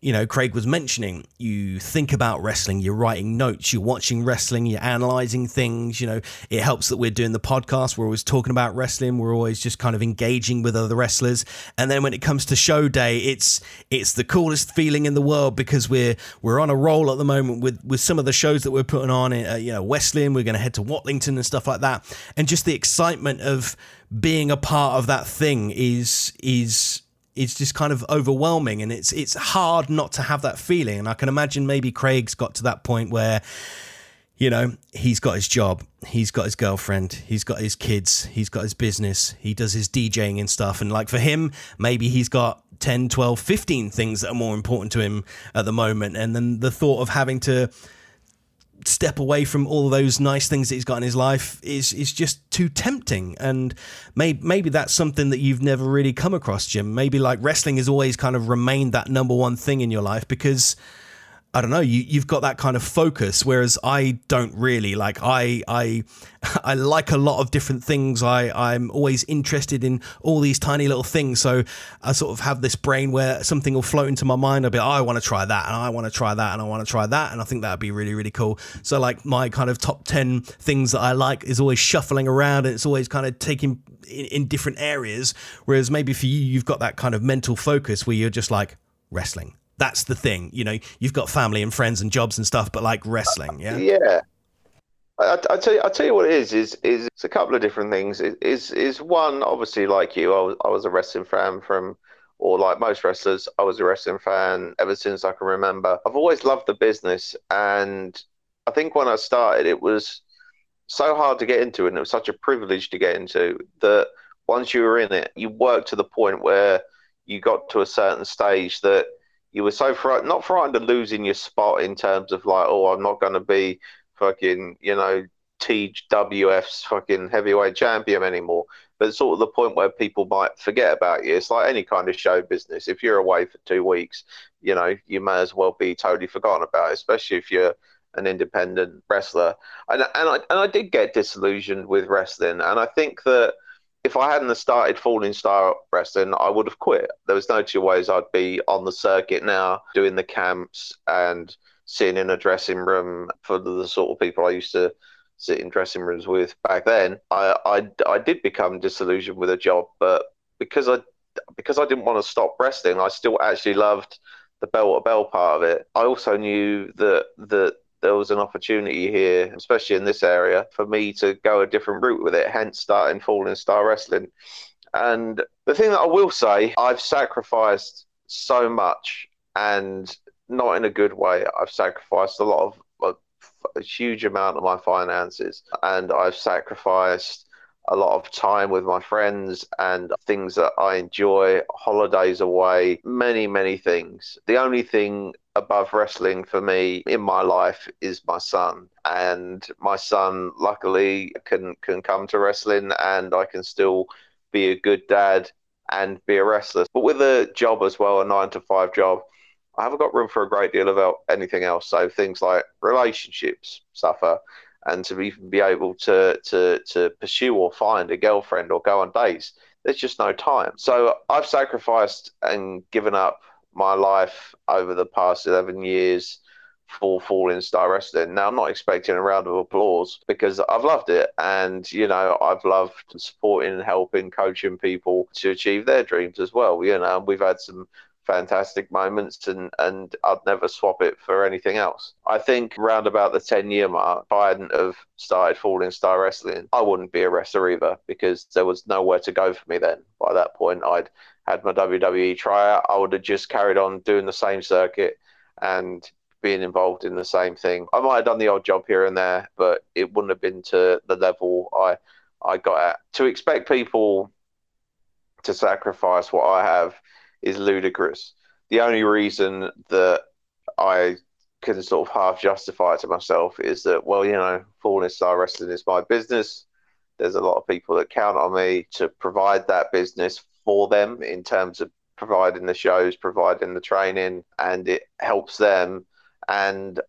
you know, Craig was mentioning, you think about wrestling, you're writing notes, you're watching wrestling, you're analyzing things. You know, it helps that we're doing the podcast. We're always talking about wrestling. We're always just kind of engaging with other wrestlers. And then when it comes to show day, it's it's the coolest feeling in the world because we're we're on a roll at the moment with with some of the shows that we're putting on. Uh, you know, West Lynn. We're going to head to Watlington and stuff like that. And just the excitement of being a part of that thing is is it's just kind of overwhelming and it's it's hard not to have that feeling. And i can imagine maybe craig's got to that point where you know he's got his job he's got his girlfriend he's got his kids he's got his business he does his djing and stuff. And like for him maybe he's got 10 12 15 things that are more important to him at the moment. And then the thought of having to step away from all those nice things that he's got in his life is is just too tempting. And maybe maybe that's something that you've never really come across Jim. Maybe like wrestling has always kind of remained that number one thing in your life because I don't know, you you've got that kind of focus, whereas I don't really. Like I I I like a lot of different things. I I'm always interested in all these tiny little things. So I sort of have this brain where something will float into my mind. I'll be, oh, I want to try that, and I want to try that, and I want to try that, and I think that'd be really really cool. So like my kind of top ten things that I like is always shuffling around, and it's always kind of taking in, in different areas. Whereas maybe for you, you've got that kind of mental focus where you're just like wrestling that's the thing. You know, you've got family and friends and jobs and stuff, but like wrestling, yeah. Yeah. I, I tell you, I tell you what it is. Is is it's a couple of different things. Is is one obviously like you. I was I was a wrestling fan from, or like most wrestlers, I was a wrestling fan ever since I can remember. I've always loved the business, and I think when I started, it was so hard to get into, and it was such a privilege to get into that once you were in it, you worked to the point where you got to a certain stage that you were so not frightened of losing your spot in terms of like, oh, I'm not going to be fucking, you know, TWF's fucking heavyweight champion anymore. But sort of the point where people might forget about you. It's like any kind of show business. If you're away for two weeks, you know, you may as well be totally forgotten about, it, especially if you're an independent wrestler. And, and I and I did get disillusioned with wrestling, and I think that if I hadn't started Falling Star Wrestling, I would have quit. There was no two ways I'd be on the circuit now, doing the camps and sitting in a dressing room for the sort of people I used to sit in dressing rooms with back then. I I, I did become disillusioned with a job, but because I because I didn't want to stop wrestling, I still actually loved the bell to bell part of it. I also knew that that there was an opportunity here, especially in this area, for me to go a different route with it, hence starting Falling Star Wrestling. And the thing that I will say, I've sacrificed so much and not in a good way. I've sacrificed a lot of a, a huge amount of my finances and I've sacrificed a lot of time with my friends and things that I enjoy, holidays away, many, many things. The only thing above wrestling for me in my life is my son. And my son, luckily, can, can come to wrestling and I can still be a good dad and be a wrestler. But with a job as well, a nine to five job, I haven't got room for a great deal of anything else. So things like relationships suffer and to even be able to to to pursue or find a girlfriend or go on dates there's just no time so i've sacrificed and given up my life over the past 11 years for falling star wrestling now i'm not expecting a round of applause because i've loved it and you know i've loved supporting and helping coaching people to achieve their dreams as well you know we've had some fantastic moments and and I'd never swap it for anything else. I think around about the 10 year mark, if I hadn't have started Falling Star Wrestling, I wouldn't be a wrestler either because there was nowhere to go for me then. By that point, I'd had my WWE tryout. I would have just carried on doing the same circuit and being involved in the same thing. I might have done the odd job here and there, but it wouldn't have been to the level I I got at. To expect people to sacrifice what I have is ludicrous. the only reason that I can sort of half justify it to myself is that, well, you know, Falling Star Wrestling is my business. There's a lot of people that count on me to provide that business for them in terms of providing the shows, providing the training, and it helps them. And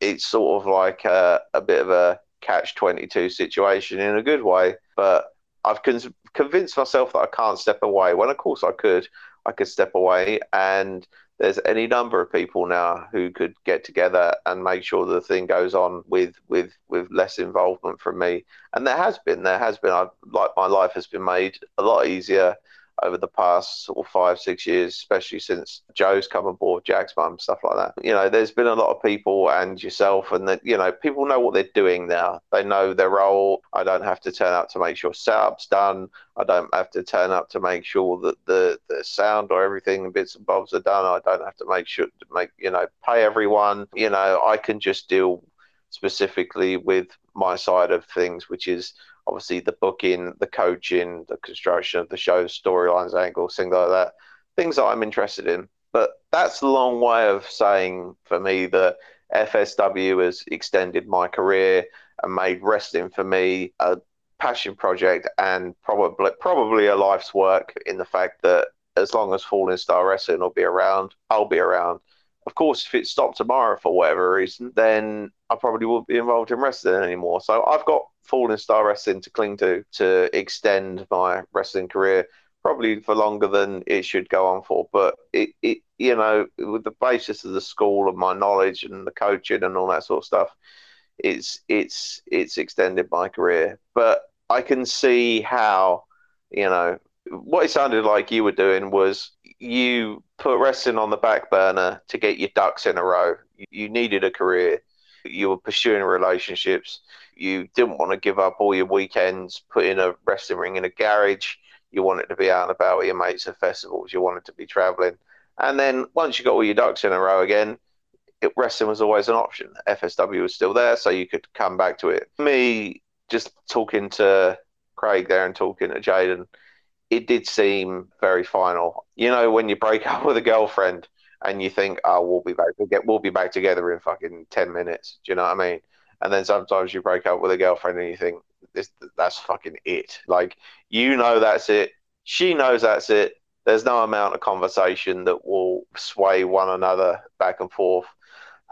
it's sort of like a, a bit of a catch 22 situation in a good way. But I've con- convinced myself that I can't step away when, of course, I could. I could step away and there's any number of people now who could get together and make sure the thing goes on with with with less involvement from me and there has been there has been I've, like my life has been made a lot easier over the past sort of five, six years, especially since Joe's come aboard, Jack's mum, stuff like that. You know, there's been a lot of people and yourself, and that, you know, people know what they're doing now. They know their role. I don't have to turn up to make sure setup's done. I don't have to turn up to make sure that the, the sound or everything, bits and bobs are done. I don't have to make sure to make, you know, pay everyone. You know, I can just deal specifically with my side of things, which is obviously the booking, the coaching, the construction of the show, storylines, angles, things like that, things that I'm interested in. But that's a long way of saying for me that FSW has extended my career and made wrestling for me a passion project and probably probably a life's work in the fact that as long as Falling Star Wrestling will be around, I'll be around. Of course, if it stopped tomorrow for whatever reason, then I probably wouldn't be involved in wrestling anymore. So I've got Falling Star Wrestling to cling to to extend my wrestling career, probably for longer than it should go on for. But it, it you know, with the basis of the school and my knowledge and the coaching and all that sort of stuff, it's it's it's extended my career. But I can see how, you know, what it sounded like you were doing was you put wrestling on the back burner to get your ducks in a row. You needed a career. You were pursuing relationships. You didn't want to give up all your weekends, put in a wrestling ring in a garage. You wanted to be out and about with your mates at festivals. You wanted to be traveling. And then once you got all your ducks in a row again, it, wrestling was always an option. FSW was still there, so you could come back to it. Me just talking to Craig there and talking to Jaden, it did seem very final. You know, when you break up with a girlfriend and you think, "Oh, we'll be back. We'll, get, we'll be back together in fucking ten minutes." Do you know what I mean? And then sometimes you break up with a girlfriend and you think, "This, that's fucking it." Like you know that's it. She knows that's it. There's no amount of conversation that will sway one another back and forth.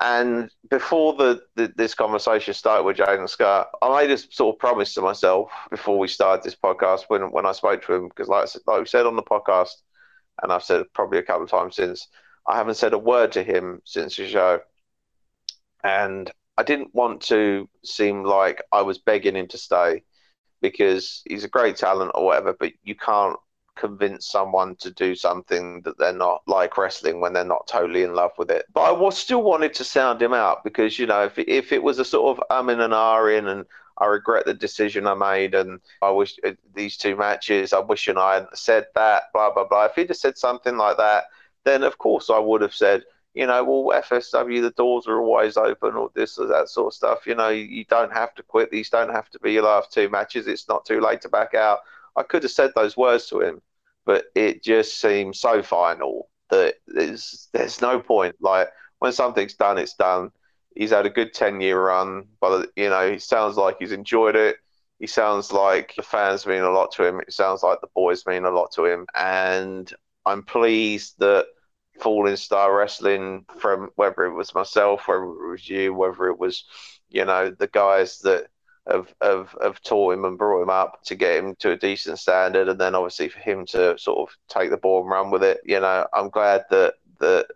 And before the, the, this conversation started with Jaden Scott, I made a sort of promise to myself before we started this podcast when when I spoke to him because like like we said on the podcast, and I've said probably a couple of times since, I haven't said a word to him since the show, and I didn't want to seem like I was begging him to stay because he's a great talent or whatever, but you can't convince someone to do something that they're not like wrestling when they're not totally in love with it. But I was still wanted to sound him out because you know if if it was a sort of um in and ah in and I regret the decision I made and I wish uh, these two matches I wish and I hadn't said that blah blah blah. If he'd have said something like that, then of course I would have said. You know, well, FSW, the doors are always open, or this or that sort of stuff. You know, you don't have to quit. These don't have to be your last two matches. It's not too late to back out I could have said those words to him, but it just seems so final that there's there's no point. Like when something's done, it's done. He's had a good ten year run, but you know he sounds like he's enjoyed it. He sounds like the fans mean a lot to him. It sounds like the boys mean a lot to him, and I'm pleased that Falling Star Wrestling, from whether it was myself, whether it was you, whether it was you know the guys that have, have, have taught him and brought him up to get him to a decent standard, and then obviously for him to sort of take the ball and run with it. You know, I'm glad that that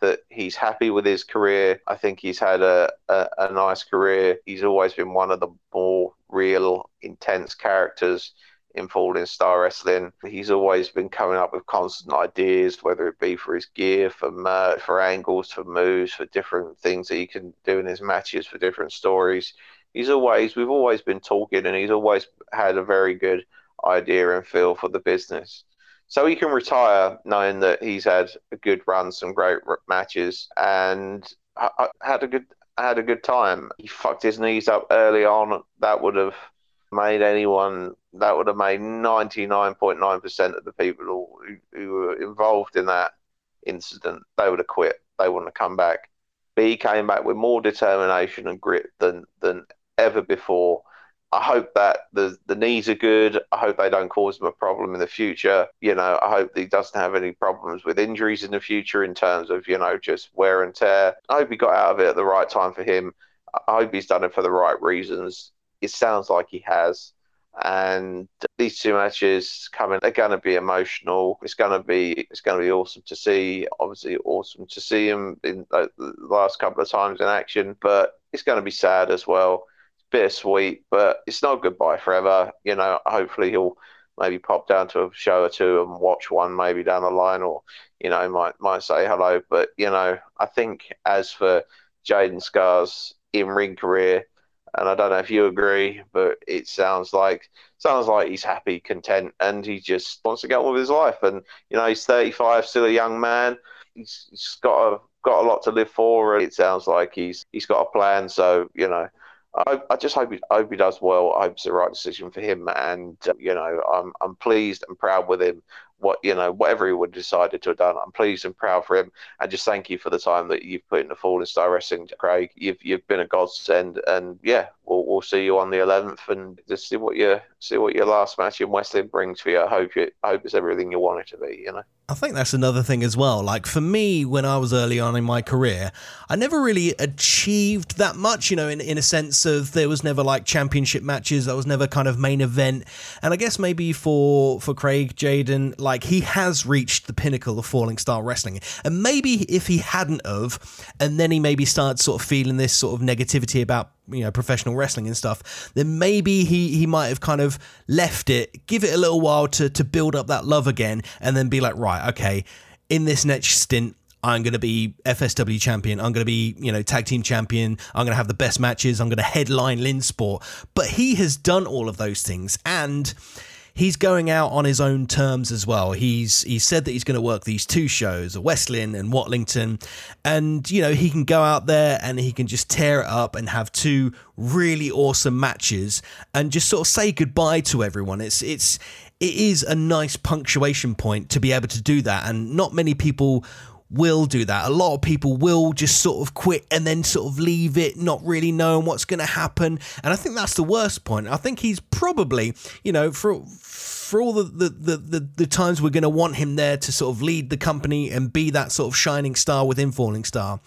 that he's happy with his career. I think he's had a, a, a nice career. He's always been one of the more real, intense characters in Falling Star Wrestling. He's always been coming up with constant ideas, whether it be for his gear, for merch, for angles, for moves, for different things that he can do in his matches, for different stories he's always we've always been talking, and he's always had a very good idea and feel for the business. So he can retire knowing that he's had a good run, some great matches, and had a good had a good time. He fucked his knees up early on. That would have made anyone. That would have made ninety nine point nine percent of the people who, who were involved in that incident, they would have quit. They wouldn't have come back. But he came back with more determination and grit than than ever before. I hope that the the knees are good. I hope they don't cause him a problem in the future. You know, I hope he doesn't have any problems with injuries in the future in terms of you know just wear and tear. I hope he got out of it at the right time for him. I hope he's done it for the right reasons. It sounds like he has. And these two matches coming, they're going to be emotional. It's going to be, it's going to be awesome to see. Obviously, awesome to see him in the last couple of times in action, but it's going to be sad as well bittersweet, but it's not goodbye forever. You know, hopefully he'll maybe pop down to a show or two and watch one maybe down the line, or you know, might might say hello. But you know, I think as for Jaden Scars in ring career, and I don't know if you agree, but it sounds like sounds like he's happy, content, and he just wants to get on with his life. And you know, he's 35, still a young man. He's, he's got a got a lot to live for. It sounds like he's he's got a plan. So you know, I, I just hope he, hope he does well. I hope it's the right decision for him, and uh, you know, I'm I'm pleased and proud with him. What you know, whatever he would have decided to have done, I'm pleased and proud for him. And just thank you for the time that you've put into Falling Star Wrestling, Craig. You've you've been a godsend, and yeah, we'll we'll see you on the 11th, and just see what your see what your last match in Wrestling brings for you. I hope it I hope it's everything you want it to be. You know. I think that's another thing as well. Like for me, when I was early on in my career, I never really achieved that much, you know, in, in a sense of there was never like championship matches, that was never kind of main event. And I guess maybe for for Craig Jaden, like he has reached the pinnacle of falling star wrestling. And maybe if he hadn't of, and then he maybe started sort of feeling this sort of negativity about you know professional wrestling and stuff then maybe he he might have kind of left it give it a little while to to build up that love again and then be like right okay in this next stint I'm going to be FSW champion. I'm going to be, you know, tag team champion. I'm going to have the best matches. I'm going to headline Lynnsport. But he has done all of those things. And he's going out on his own terms as well. He's he said that he's going to work these two shows, West and Watlington, and you know he can go out there and he can just tear it up and have two really awesome matches and just sort of say goodbye to everyone. It's it's it is a nice punctuation point to be able to do that, and not many people will do that. A lot of people will just sort of quit and then sort of leave it, not really knowing what's going to happen. And I think that's the worst point. I think he's probably, you know, for for all the the, the, the, the times we're going to want him there to sort of lead the company and be that sort of shining star within Falling Star,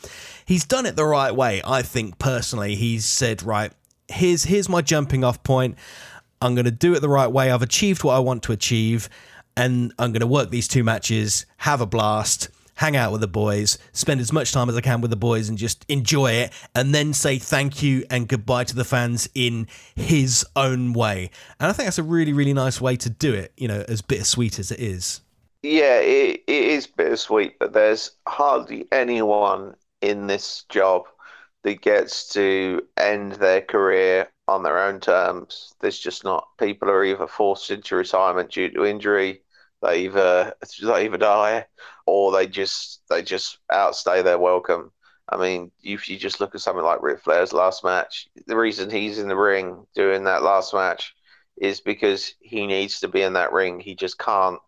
he's done it the right way. I think personally, he's said, right, here's here's my jumping off point. I'm going to do it the right way. I've achieved what I want to achieve, and I'm going to work these two matches, have a blast hang out with the boys, spend as much time as I can with the boys and just enjoy it, and then say thank you and goodbye to the fans in his own way. And I think that's a really, really nice way to do it, you know, as bittersweet as it is. Yeah, it, it is bittersweet, but there's hardly anyone in this job that gets to end their career on their own terms. There's just not. People are either forced into retirement due to injury, they either they either die or they just they just outstay their welcome. I mean, if you just look at something like Ric Flair's last match, the reason he's in the ring doing that last match is because he needs to be in that ring. He just can't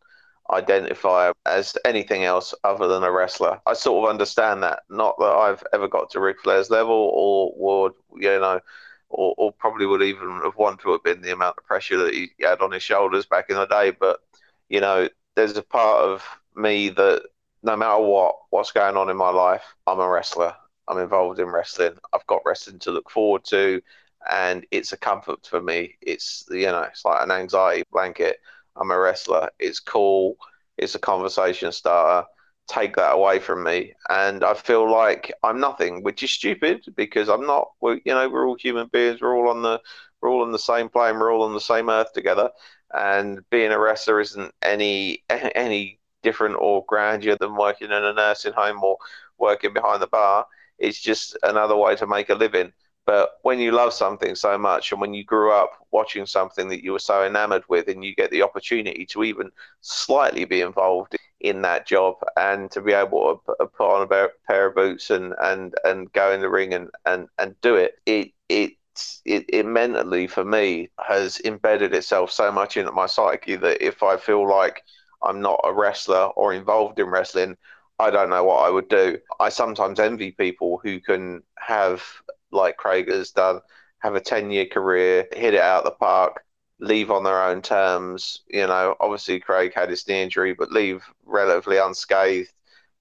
identify as anything else other than a wrestler. I sort of understand that. Not that I've ever got to Ric Flair's level or would, you know, or, or probably would even have wanted to have been the amount of pressure that he had on his shoulders back in the day. But you know, there's a part of me that no matter what, what's going on in my life, I'm a wrestler. I'm involved in wrestling. I've got wrestling to look forward to, and it's a comfort for me. It's you know, it's like an anxiety blanket. I'm a wrestler. It's cool. It's a conversation starter. Take that away from me, and I feel like I'm nothing, which is stupid because I'm not. We, you know, we're all human beings. We're all on the we're all on the same plane. We're all on the same earth together and being a wrestler isn't any any different or grander than working in a nursing home or working behind the bar. It's just another way to make a living. But when you love something so much, and when you grew up watching something that you were so enamored with, and you get the opportunity to even slightly be involved in that job, and to be able to uh, put on a pair of boots and and and go in the ring and and and do it, it it it, it mentally for me has embedded itself so much into my psyche that if I feel like I'm not a wrestler or involved in wrestling, I don't know what I would do. I sometimes envy people who can have, like Craig has done, have a 10 year career, hit it out the park, leave on their own terms. You know, obviously Craig had his knee injury, but leave relatively unscathed,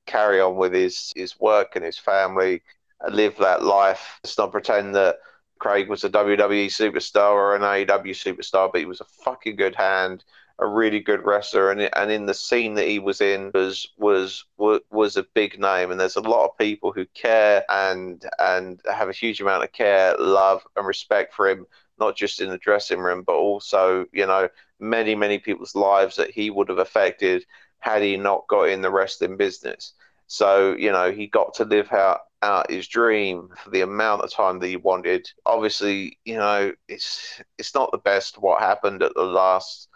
carry on with his, his work and his family, live that life. Let's not pretend that Craig was a WWE superstar or an AEW superstar, but he was a fucking good hand, a really good wrestler, and and in the scene that he was in was was was a big name. And there's a lot of people who care and and have a huge amount of care, love, and respect for him, not just in the dressing room, but also you know many many people's lives that he would have affected had he not got in the wrestling business. So you know he got to live out out his dream for the amount of time that he wanted. Obviously, you know, it's it's not the best what happened at the last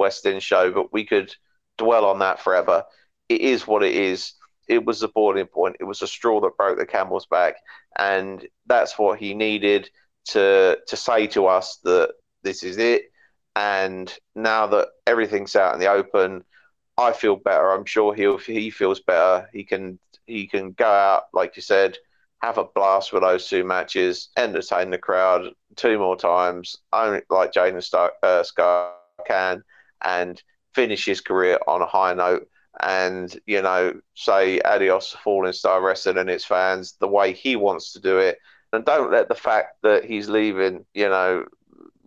West Lynn show, but we could dwell on that forever. It is what it is. It was the boarding point. It was a straw that broke the camel's back, and that's what he needed to to say to us that this is it. And now that everything's out in the open, I feel better. I'm sure he he feels better. He can he can go out, like you said, have a blast with those two matches, entertain the crowd two more times, only like Jaden uh, Scar can, and finish his career on a high note. And you know, say adios Falling Star Wrestling and its fans the way he wants to do it, and don't let the fact that he's leaving, you know,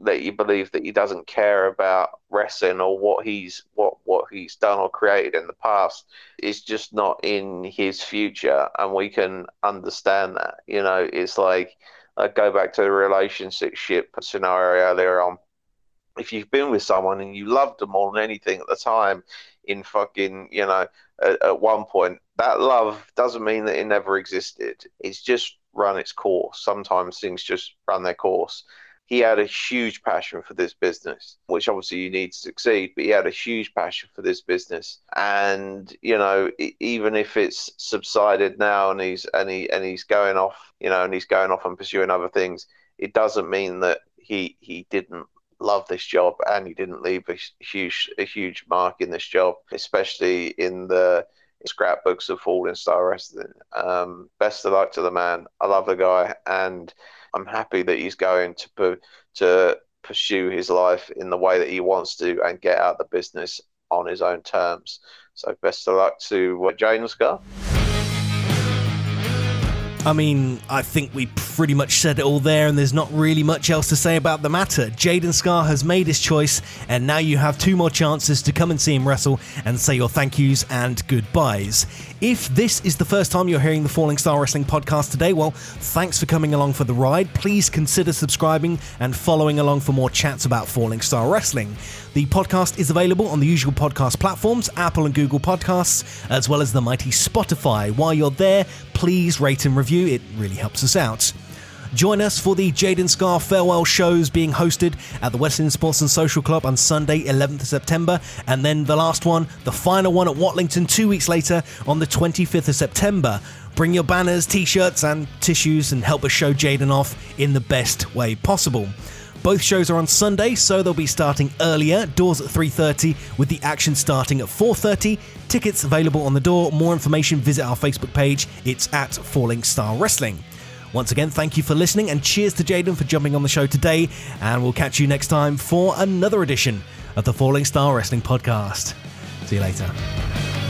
that you believe that he doesn't care about wrestling or what he's what what he's done or created in the past is just not in his future and we can understand that you know it's like I go back to the relationship scenario earlier on if you've been with someone and you loved them more than anything at the time in fucking you know at, at one point that love doesn't mean that it never existed. It's just run its course. Sometimes things just run their course. He had a huge passion for this business, which obviously you need to succeed, but he had a huge passion for this business. And, you know, even if it's subsided now and he's and he and he's going off, you know, and he's going off and pursuing other things, it doesn't mean that he he didn't love this job and he didn't leave a huge a huge mark in this job, especially in the scrapbooks of Falling Star Wrestling. Um, best of luck to the man. I love the guy and I'm happy that he's going to to pursue his life in the way that he wants to and get out the business on his own terms. So best of luck to uh, Jaden Scar. I mean, I think we pretty much said it all there, and there's not really much else to say about the matter. Jaden Scar has made his choice, and now you have two more chances to come and see him wrestle and say your thank yous and goodbyes. If this is the first time you're hearing the Falling Star Wrestling podcast today, well, thanks for coming along for the ride. Please consider subscribing and following along for more chats about Falling Star Wrestling. The podcast is available on the usual podcast platforms, Apple and Google Podcasts, as well as the mighty Spotify. While you're there, please rate and review, it really helps us out. Join us for the Jaden Scar farewell shows being hosted at the West Lynn Sports and Social Club on Sunday, 11th of September, and then the last one, the final one at Watlington two weeks later on the 25th of September. Bring your banners, t-shirts, and tissues and help us show Jaden off in the best way possible. Both shows are on Sunday, so they'll be starting earlier. Doors at 3:30 with the action starting at 4:30. Tickets available on the door. More information visit our Facebook page. It's at Falling Star Wrestling. Once again, thank you for listening and cheers to Jaden for jumping on the show today. And we'll catch you next time for another edition of the Falling Star Wrestling Podcast. See you later.